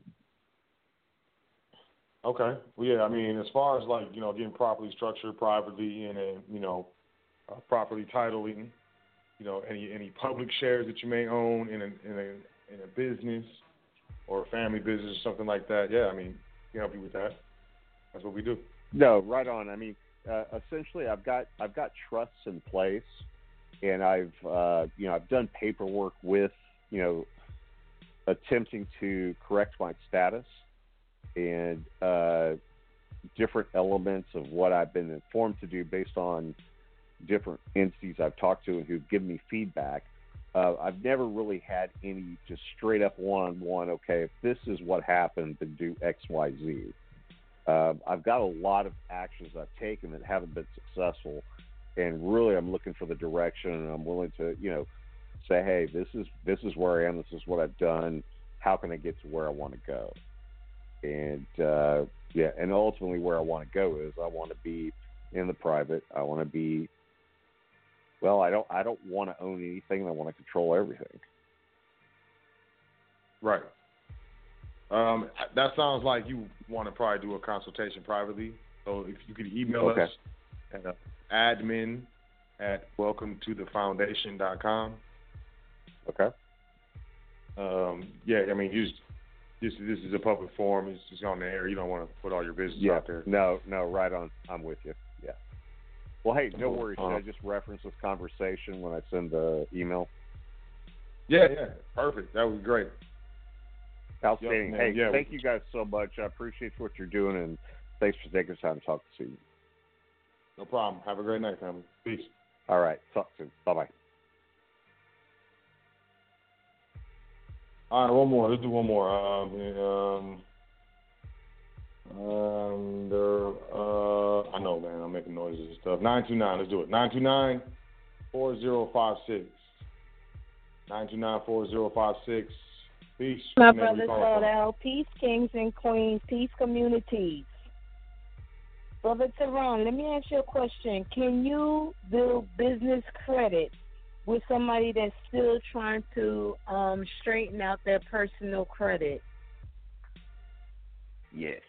Okay. Well, yeah. I mean, as far as like you know, getting properly structured privately and you know, uh, properly titling, you know, any any public shares that you may own in a in a in a business or a family business or something like that. Yeah. I mean, we can help you with that. That's what we do. No, right on. I mean, uh, essentially, I've got I've got trusts in place, and I've uh, you know I've done paperwork with you know attempting to correct my status and uh, different elements of what I've been informed to do based on different entities I've talked to and who've given me feedback. Uh, I've never really had any just straight up one on one. Okay, if this is what happened, then do X, Y, Z. Uh, I've got a lot of actions I've taken that haven't been successful, and really I'm looking for the direction, and I'm willing to, you know, say, hey, this is this is where I am. This is what I've done. How can I get to where I want to go? And uh, yeah, and ultimately where I want to go is I want to be in the private. I want to be. Well, I don't. I don't want to own anything. I want to control everything. Right. Um, that sounds like you want to probably do a consultation privately. So if you could email Okay. us at uh, admin at welcome to the foundation.com. Okay. Um, yeah, I mean, you just, this this is a public forum. It's just on the air. You don't want to put all your business Yeah. out there. No, no, right on. I'm with you. Yeah. Well, hey, no worries. Should Uh, I just reference this conversation when I send the email? Yeah, yeah, perfect. That would be great. Outstanding. man, hey, yeah, thank you guys so much. I appreciate what you're doing, and thanks for taking the time to talk to you. No problem. Have a great night, family. Peace. All right. Talk soon. Bye bye. All right, one more. Let's do one more. Um, um, um, there, uh, I know, man. I'm making noises and stuff. Nine two nine. Let's do it. Nine two nine four zero five six. Nine two nine four zero five six. Peace. My Whenever you brothers call out peace kings and queens, peace communities. Brother Toran, let me ask you a question. Can you build business credit with somebody that's still trying to um, straighten out their personal credit? Yes.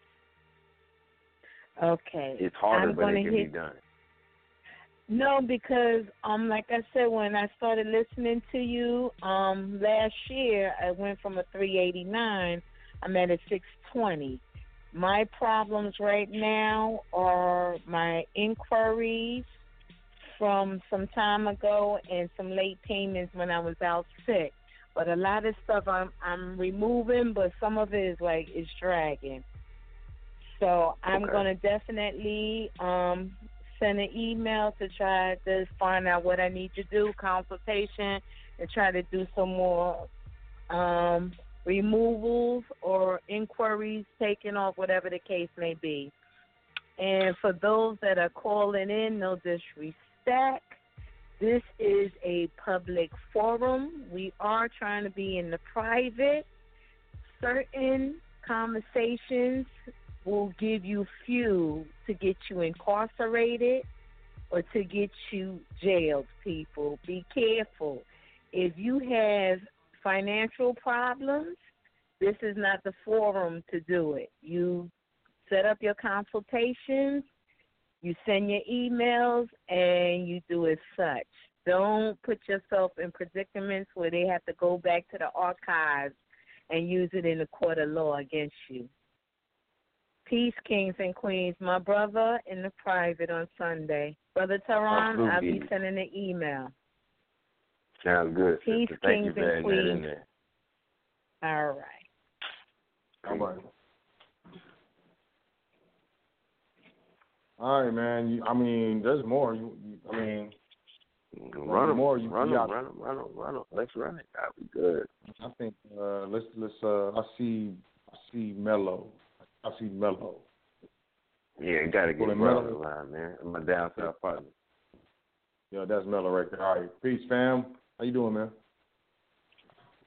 Okay. It's harder, I'm but it can hit- be done. No, because um, like I said, when I started listening to you um last year, I went from a 389. I'm at a 620. My problems right now are my inquiries from some time ago and some late payments when I was out sick. But a lot of stuff I'm I'm removing, but some of it is like it's dragging. So I'm Okay. gonna definitely um send an email to try to find out what I need to do, consultation, and try to do some more um, removals or inquiries taken off, whatever the case may be. And for those that are calling in, no disrespect. This is a public forum. We are trying to be in the private. Certain conversations will give you fuel to get you incarcerated or to get you jailed, people. Be careful. If you have financial problems, this is not the forum to do it. You set up your consultations, you send your emails, and you do as such. Don't put yourself in predicaments where they have to go back to the archives and use it in the court of law against you. Peace, kings and queens. My brother in the private on Sunday. Brother Toran, I'll be sending an email. Sounds good. Peace, sister. Thank you kings for and adding in queens. there. All right. All right. All right, man. You, I mean, there's more. You, you, I mean, Run them, more. You, run them, run them, run them, run them. Let's run it. That'll be good. I think uh, let's let's. Uh, I see I see Mello. I see Mello. Yeah, you got to get Pulling Bro on Mello. the line, man. My down south partner. Yeah, that's Mellow right there. All right, peace, fam. How you doing, man?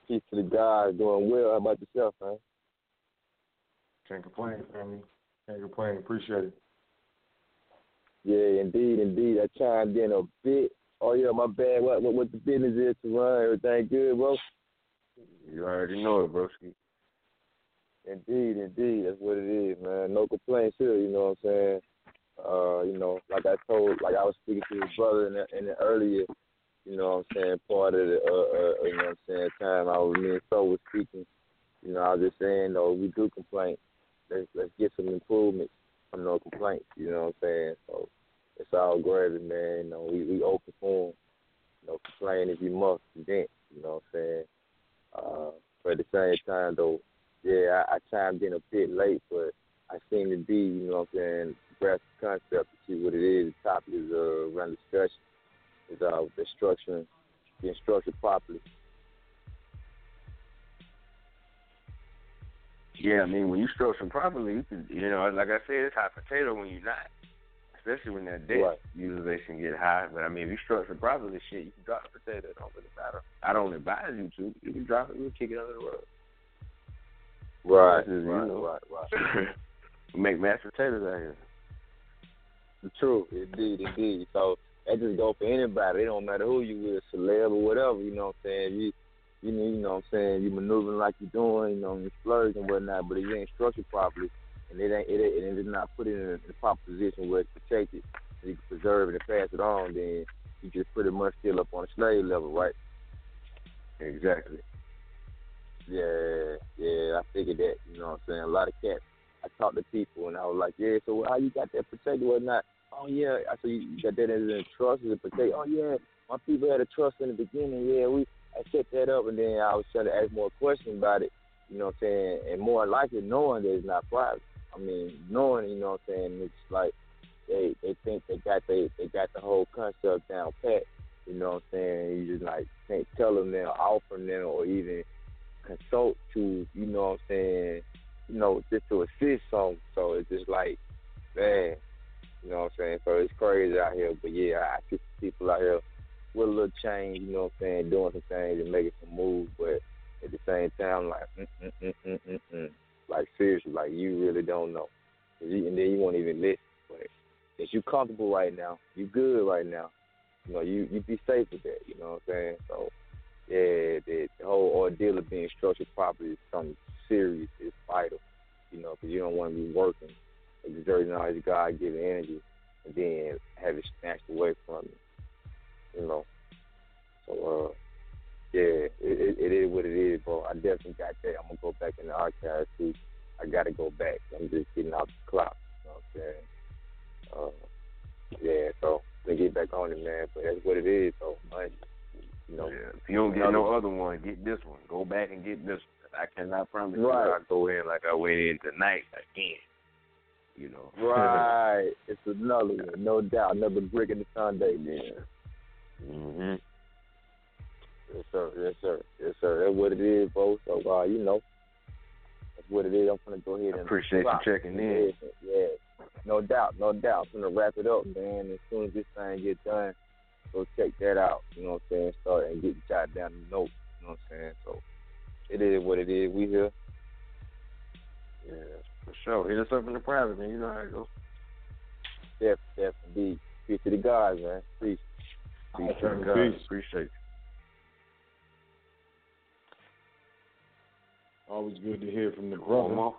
Peace to the guys. Doing well. How about yourself, man? Can't complain, family. Can't complain. Appreciate it. Yeah, indeed, indeed. I chimed in a bit. Oh yeah, my bad. What what, what the business is to run? Everything good, bro? You already know it, broski. Indeed, indeed. That's what it is, man. No complaints here. You know what I'm saying? Uh, you know, like I told, like I was speaking to his brother in the, in the earlier, you know what I'm saying, part of the, uh, uh, you know what I'm saying, time I was me and so was speaking. You know, I was just saying, though, we do complain. Let's let's get some improvements from no complaints. You know what I'm saying? So it's all gravy, man. You know, we we open for 'em. You know, complain if you must, vent. You know what I'm saying? Uh, but at the same time, though, yeah, I, I chimed in a bit late, but I seem to be, you know what I'm saying, grasp the concept to see what it is. The topic is uh, around discussion. Is uh, the structuring, being structured properly. Yeah, I mean, when you structure properly, you can, you know, like I said, it's hot potato when you're not. Especially when that debt Right. utilization get high. But I mean, if you structure properly, shit, you can drop the potato. It don't really matter. I don't advise you to. You can drop it. You can kick it under the rug. Right, is, you right, know. right, right. (laughs) we make mashed potatoes out here. The True, indeed, indeed. So that just go for anybody. It don't matter who you is, celeb or whatever. You know what I'm saying? You, you know, you know what I'm saying. You maneuvering like you're doing, you know, you splurge and whatnot, but if you ain't structured properly, and it ain't, it, and it is not put it in a, in a proper position where it's protected, so you can preserve it and pass it on, then you just pretty much still up on a slave level, right? Exactly. Yeah, yeah, I figured that. You know what I'm saying? A lot of cats. I talked to people and I was like, yeah, so how you got that protected or not? Oh yeah, I said you got that as a trust as a protect. Oh yeah, my people had a trust in the beginning. Yeah, we I set that up and then I was trying to ask more questions about it. You know what I'm saying? And more likely knowing that it's not private. I mean, knowing, you know what I'm saying, it's like they they think they got they they got the whole concept down pat. You know what I'm saying? You just like can't tell them them, offer them, or even consult to, you know what I'm saying, you know, just to assist some. So it's just like, man, you know what I'm saying? So it's crazy out here. But yeah, I see people out here with a little change, you know what I'm saying, doing some things and making some moves. But at the same time, like, mm, mm, mm, mm, mm, mm. like seriously, like you really don't know. you- And then you won't even listen. But if you comfortable right now, you good right now. You know, you you be safe with that. You know what I'm saying? So yeah, the, whole ordeal of being structured properly is something serious. It's vital, you know, because you don't want to be working, exerting all this God-given energy, and then have it snatched away from you. You know, so uh, yeah, it, it, it is what it is, bro. I definitely got that. I'm gonna go back in the archives too. I gotta go back. I'm just getting out the clock. You know what I'm saying? Uh, yeah, so to get back on it, man. But that's what it is, though. Money. You know, Yeah, if you don't get no other one, get this one. Go back and get this one. I cannot promise you Right. I go in like I went in tonight again. You know. (laughs) Right. it's another one, no doubt. Another brick in the Sunday, man. hmm Yes, sir. Yes, sir. Yes, sir. That's what it is, bro. So, uh, you know, that's what it is. I'm gonna go ahead and Appreciate you checking in. Yeah, yeah. No doubt, no doubt. I'm gonna wrap it up, man. As soon as this thing gets done, go check that out. You know what I'm saying? Start and get jot down the notes. You know what I'm saying? So, it is what it is. We here. Yeah, for sure. Hit us up in the private, man. You know how it goes. Def, def, indeed. Peace to the guys, man. Peace. Peace, Peace. God. Peace. Appreciate you. Always good to hear from the One brother. more.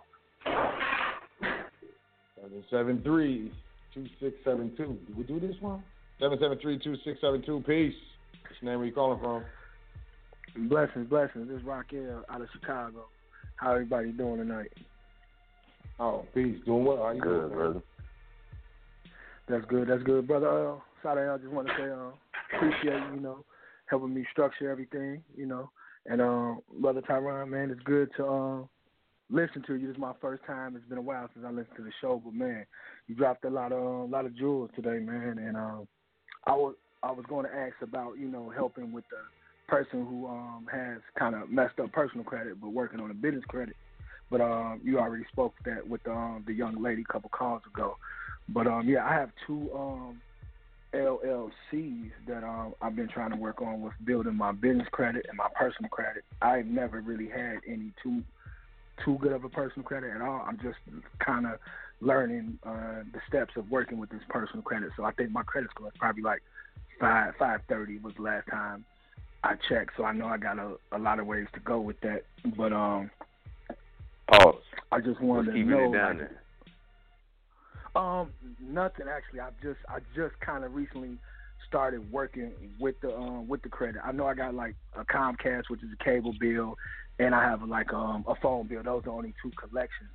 Seven seven three two six seven two. Did we do this one? Seven seven three two six seven two. Peace. What's your name? Where you calling from? Blessings, blessings. This is Raquel out of Chicago. How everybody doing tonight? Oh, peace. Doing well. How you Good, doing, brother. That's good. That's good, brother. Uh, sorry, I just want to say, uh, appreciate you know helping me structure everything. You know, and um, brother Toran, man, it's good to uh, listen to you. This is my first time. It's been a while since I listened to the show, but man, you dropped a lot of a lot of jewels today, man. And um, I was I was going to ask about you know helping with the person who um has kind of messed up personal credit, but working on a business credit. But um, you already spoke that with um, the young lady a couple calls ago. But um, yeah, I have two um, LLCs that um I've been trying to work on with building my business credit and my personal credit. I've never really had any too too good of a personal credit at all. I'm just kind of learning uh, the steps of working with this personal credit. So I think my credit score is probably like five five thirty was the last time I checked. So I know I got a, a lot of ways to go with that. But um, Pause. I just wanted to know. it down like. Um, nothing actually. I just I just kind of recently started working with the um with the credit. I know I got like a Comcast, which is a cable bill, and I have like um a phone bill. Those are only two collections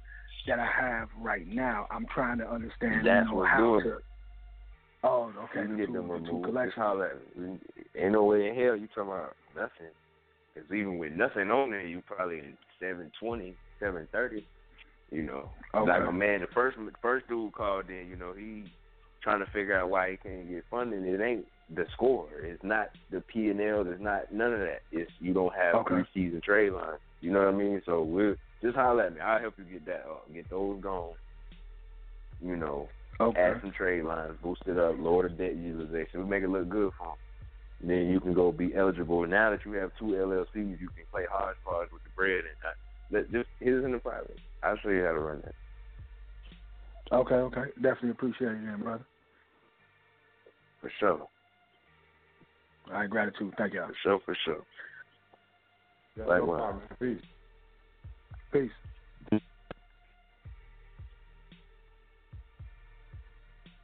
that I have right now. I'm trying to understand That's you know, how to. Oh, okay. You the get two, them the removed. Just holler. Ain't no way in hell you talking about nothing. Because even with nothing on there, you probably in seven twenty, seven thirty. You know, Okay. like my man, the first the first dude called in. You know, he trying to figure out why he can't get funding. It ain't the score. It's not the P and L. It's not none of that. It's you don't have Okay. three season trade lines. You know what I mean? So we'll just holler at me. I'll help you get that up, get those gone. You know, Okay. add some trade lines, boost it up, lower the debt utilization. We make it look good for them. Then you can go be eligible. Now that you have two LLCs, you can play hodgepodge with the bread and not. Let, just hit us in the private. I'll show you how to run that. Okay, okay. Definitely appreciate it, then, brother. For sure. All right, gratitude. Thank y'all. For sure, for sure. Yeah, Likewise. no problem. Peace. Peace.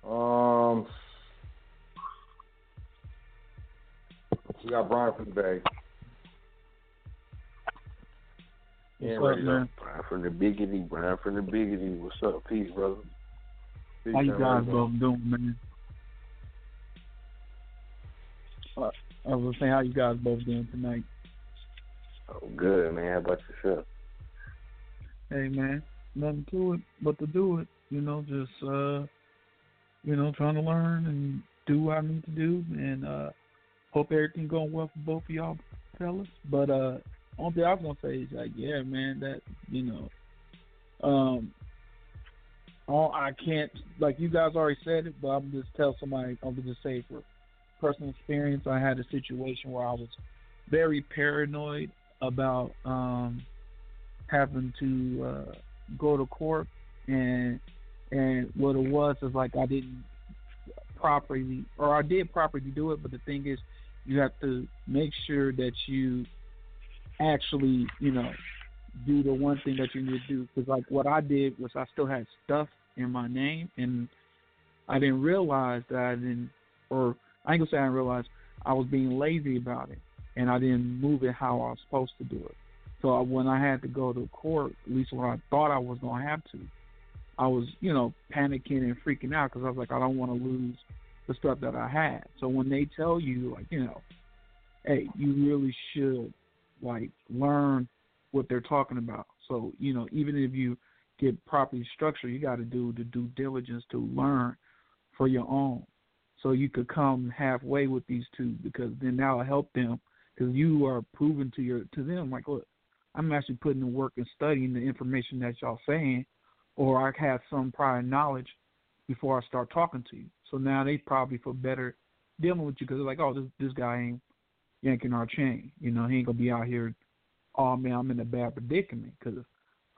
Um, we got Brian from the Bay. Yeah, What's up, man? Brian from the biggity, Brian from the biggity. What's up? Peace, brother. Peace, How you guys both doing, man? Uh, I was saying, how you guys both doing tonight? Oh, good, man. How about yourself? Hey, man, nothing to it but to do it. You know, just uh, you know, trying to learn and do what I need to do, and uh, hope everything going well for both of y'all fellas. But uh, only thing I was gonna say is like, yeah, man, that you know, um, all I can't like you guys already said it, but I'm just tell somebody. I'm just say for personal experience, I had a situation where I was very paranoid about um having to uh go to court and and what it was is like I didn't properly or I did properly do it, but the thing is you have to make sure that you actually, you know, do the one thing that you need to do. Because like what I did was I still had stuff in my name, and I didn't realize that I didn't, or I ain't gonna say I didn't realize I was being lazy about it, and I didn't move it how I was supposed to do it. So when I had to go to court, at least when I thought I was gonna have to, I was, you know, panicking and freaking out because I was like, I don't want to lose the stuff that I had. So when they tell you, like, you know, hey, you really should like learn what they're talking about. So you know, even if you get properly structured, you got to do the due diligence to learn for your own. So you could come halfway with these two because then that'll help them because you are proving to your to them like, look, I'm actually putting the work and studying the information that y'all saying, or I have some prior knowledge before I start talking to you. So now they probably feel better dealing with you because they're like, oh, this this guy ain't yanking our chain. You know, he ain't gonna be out here. Oh man, I'm in a bad predicament because,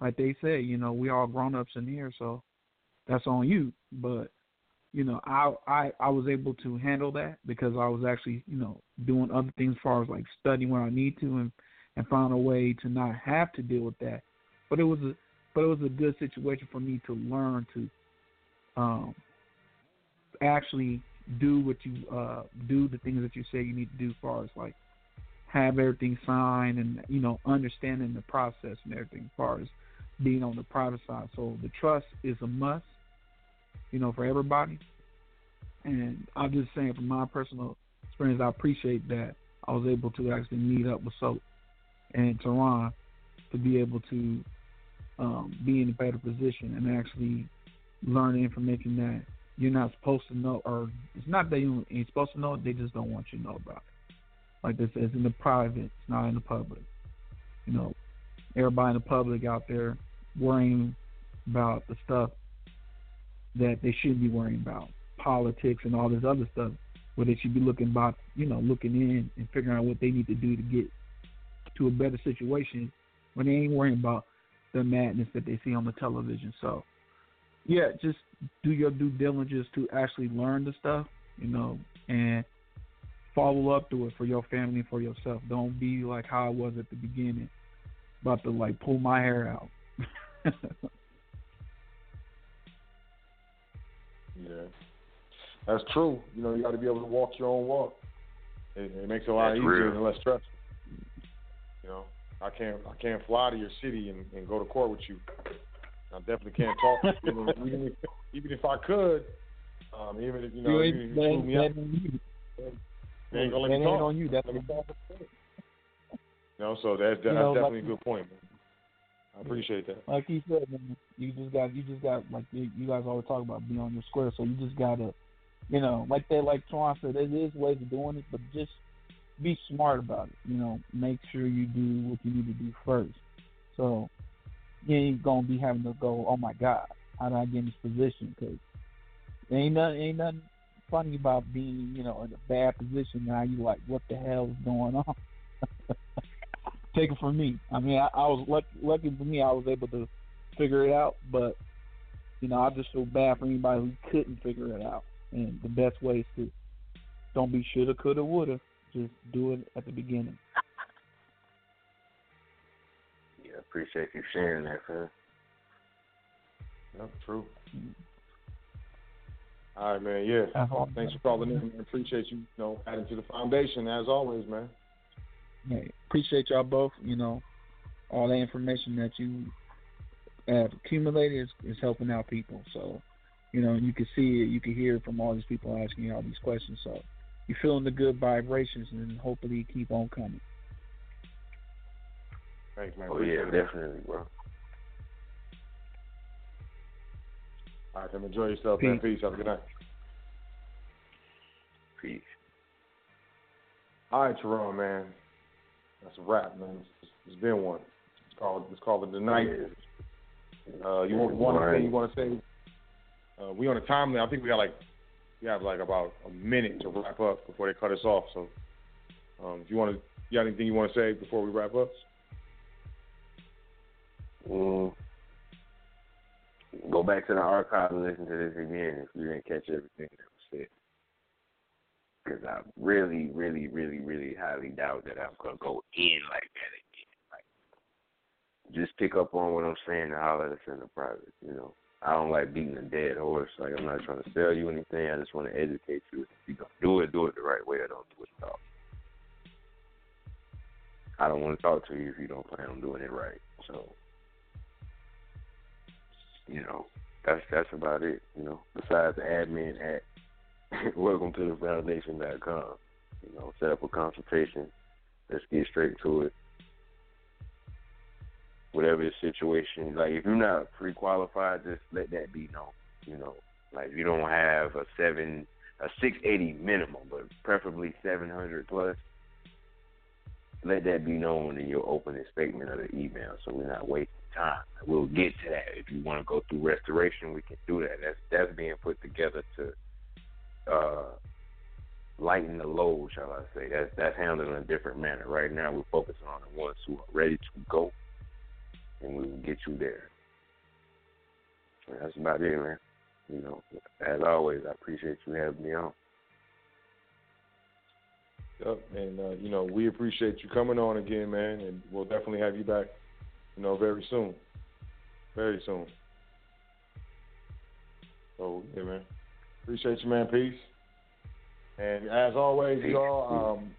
like they say, you know, we all grown ups in here, so that's on you. But you know, I I I was able to handle that because I was actually you know doing other things as far as like studying where I need to and and found a way to not have to deal with that. But it was a but it was a good situation for me to learn to um actually do what you uh do the things that you say you need to do as far as like have everything signed and you know understanding the process and everything as far as being on the private side. So the trust is a must, you know, for everybody. And I'm just saying from my personal experience, I appreciate that I was able to actually meet up with Sot and Toran to be able to um, be in a better position and actually learn information that you're not supposed to know, or it's not that you ain't supposed to know, they just don't want you to know about it. Like this, it's in the private, it's not in the public. You know, everybody in the public out there worrying about the stuff that they shouldn't be worrying about, politics and all this other stuff. where they should be looking about, you know, looking in and figuring out what they need to do to get to a better situation when they ain't worrying about the madness that they see on the television. So, yeah, just do your due diligence to actually learn the stuff, you know, and follow up to it for your family and for yourself. Don't be like how I was at the beginning, about to like pull my hair out. (laughs) Yeah, that's true. You know, you got to be able to walk your own walk. It, it makes it a lot That's easier real. and less stressful. You know, I can't I can't fly to your city and, and go to court with you. I definitely can't talk. To you know, (laughs) even if even if I could, um, even if you know, You even ain't- if you screw me up, you. they ain't gonna let me talk. on you. That's Let me talk. You know, so that's, that's You know, definitely like- a good point. Man. I appreciate that. like he said, man, you just got you just got like you, you guys always talk about being on your square, so you just gotta, you know, like that, like Twan said, there is ways of doing it, but just be smart about it. You know, make sure you do what you need to do first. So you ain't gonna be having to go, oh my God, how did I get in this position? Because ain't nothing, ain't nothing funny about being, you know, in a bad position. Now you like, what the hell is going on? (laughs) Take it from me. I mean, I, I was lucky. Lucky for me, I was able to figure it out. But you know, I just feel bad for anybody who couldn't figure it out. And the best way is to don't be shoulda, coulda, woulda. Just do it at the beginning. (laughs) Yeah, appreciate you sharing that, fam. Yep, true. All right, man. Yeah. That's. Thanks for calling in. man. Appreciate you, you know, adding to the foundation as always, man. Hey, appreciate y'all both. You know, all the information that you have accumulated is, is helping out people. So, you know, you can see it, you can hear it from all these people asking you all these questions. So, you're feeling the good vibrations, and hopefully you keep on coming. Thanks, man. Oh yeah, it. definitely, bro. All right, Tim. Enjoy yourself, man. Peace. Have a good night. Peace. All right, Jerome, man. That's a wrap, man. It's, it's been one. It's called it's called the night. Uh, you want one thing you want to say? Uh, we on a time limit. I think we got like we have like about a minute to wrap up before they cut us off. So, um, if you want to, you got anything you want to say before we wrap up? Mm. Go back to the archive and listen to this again if you didn't catch everything that was said. Because I really, really, really, really highly doubt that I'm gonna go in like that again. Like, just pick up on what I'm saying and holler at us in the private. You know, I don't like beating a dead horse. Like I'm not trying to sell you anything. I just want to educate you. If you gonna do it, do it the right way, I don't do it at all. I don't want to talk to you if you don't plan on doing it right. So you know, that's that's about it. You know, besides the admin at (laughs) welcometothefoundation.com. You know, set up a consultation. Let's get straight to it. Whatever the situation, like if you're not pre-qualified, just let that be known. You know, like you don't have a seven, a six eighty minimum, but preferably seven hundred plus. Let that be known in your opening statement of the email, so we're not wasting time. We'll get to that. If you want to go through restoration, we can do that. That's that's being put together to uh, lighten the load, shall I say. That's that's handled in a different manner. Right now, we're focusing on the ones who are ready to go, and we will get you there. So that's about it, man. You know, as always, I appreciate you having me on. Yep. And uh, you know, we appreciate you coming on again, man, and we'll definitely have you back. You know, very soon. Very soon. So yeah, man. Appreciate you, man. Peace. And as always, y'all, um,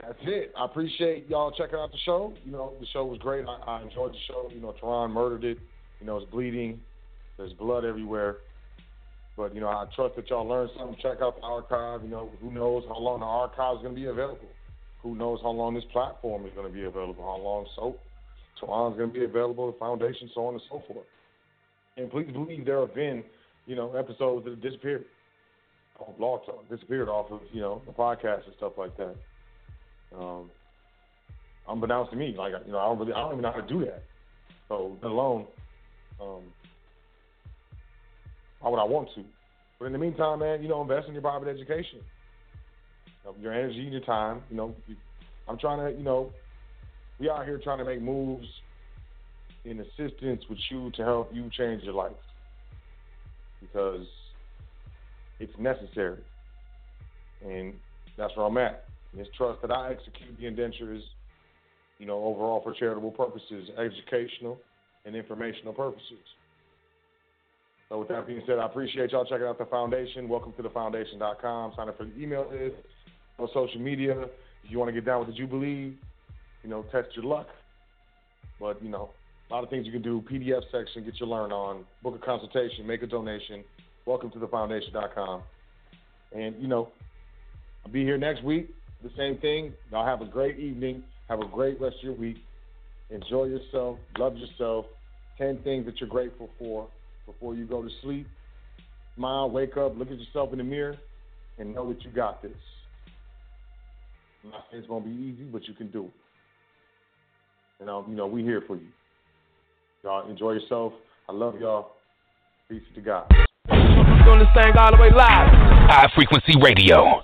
that's it. I appreciate y'all checking out the show. You know, the show was great. I, I enjoyed the show. You know, Toran murdered it. You know, it's bleeding. There's blood everywhere. But, you know, I trust that y'all learned something. Check out the archive. You know, who knows how long the archive is going to be available. Who knows how long this platform is going to be available. How long Sot, Toran's going to be available, the foundation, so on and so forth. And please believe there have been, you know, episodes that have disappeared on Blog Talk, disappeared off of, you know, the podcast and stuff like that. Um, unbeknownst to me, like, you know, I don't really, I don't even know how to do that. So, let alone, um, why would I want to? But in the meantime, man, you know, invest in your private education. your energy your time. You know, I'm trying to, you know, we out here trying to make moves in assistance with you to help you change your life because it's necessary. And that's where I'm at. It's trust that I execute the indentures, you know, overall for charitable purposes, educational and informational purposes. So with that being said, I appreciate y'all checking out the foundation. welcometothefoundation.com. Sign up for the email list on social media. If you want to get down with the Jubilee, you know, test your luck. But, you know, a lot of things you can do. PDF section, get your learn on, book a consultation, make a donation. welcometothefoundation.com. And, you know, I'll be here next week. The same thing. Y'all have a great evening. Have a great rest of your week. Enjoy yourself. Love yourself. 10 things that you're grateful for before you go to sleep. Smile, wake up, look at yourself in the mirror, and know that you got this. It's going to be easy, but you can do it. And, um, you know, we're here for you. Y'all enjoy yourself. I love y'all. Peace to God. Doing this thing all the way live. High frequency radio.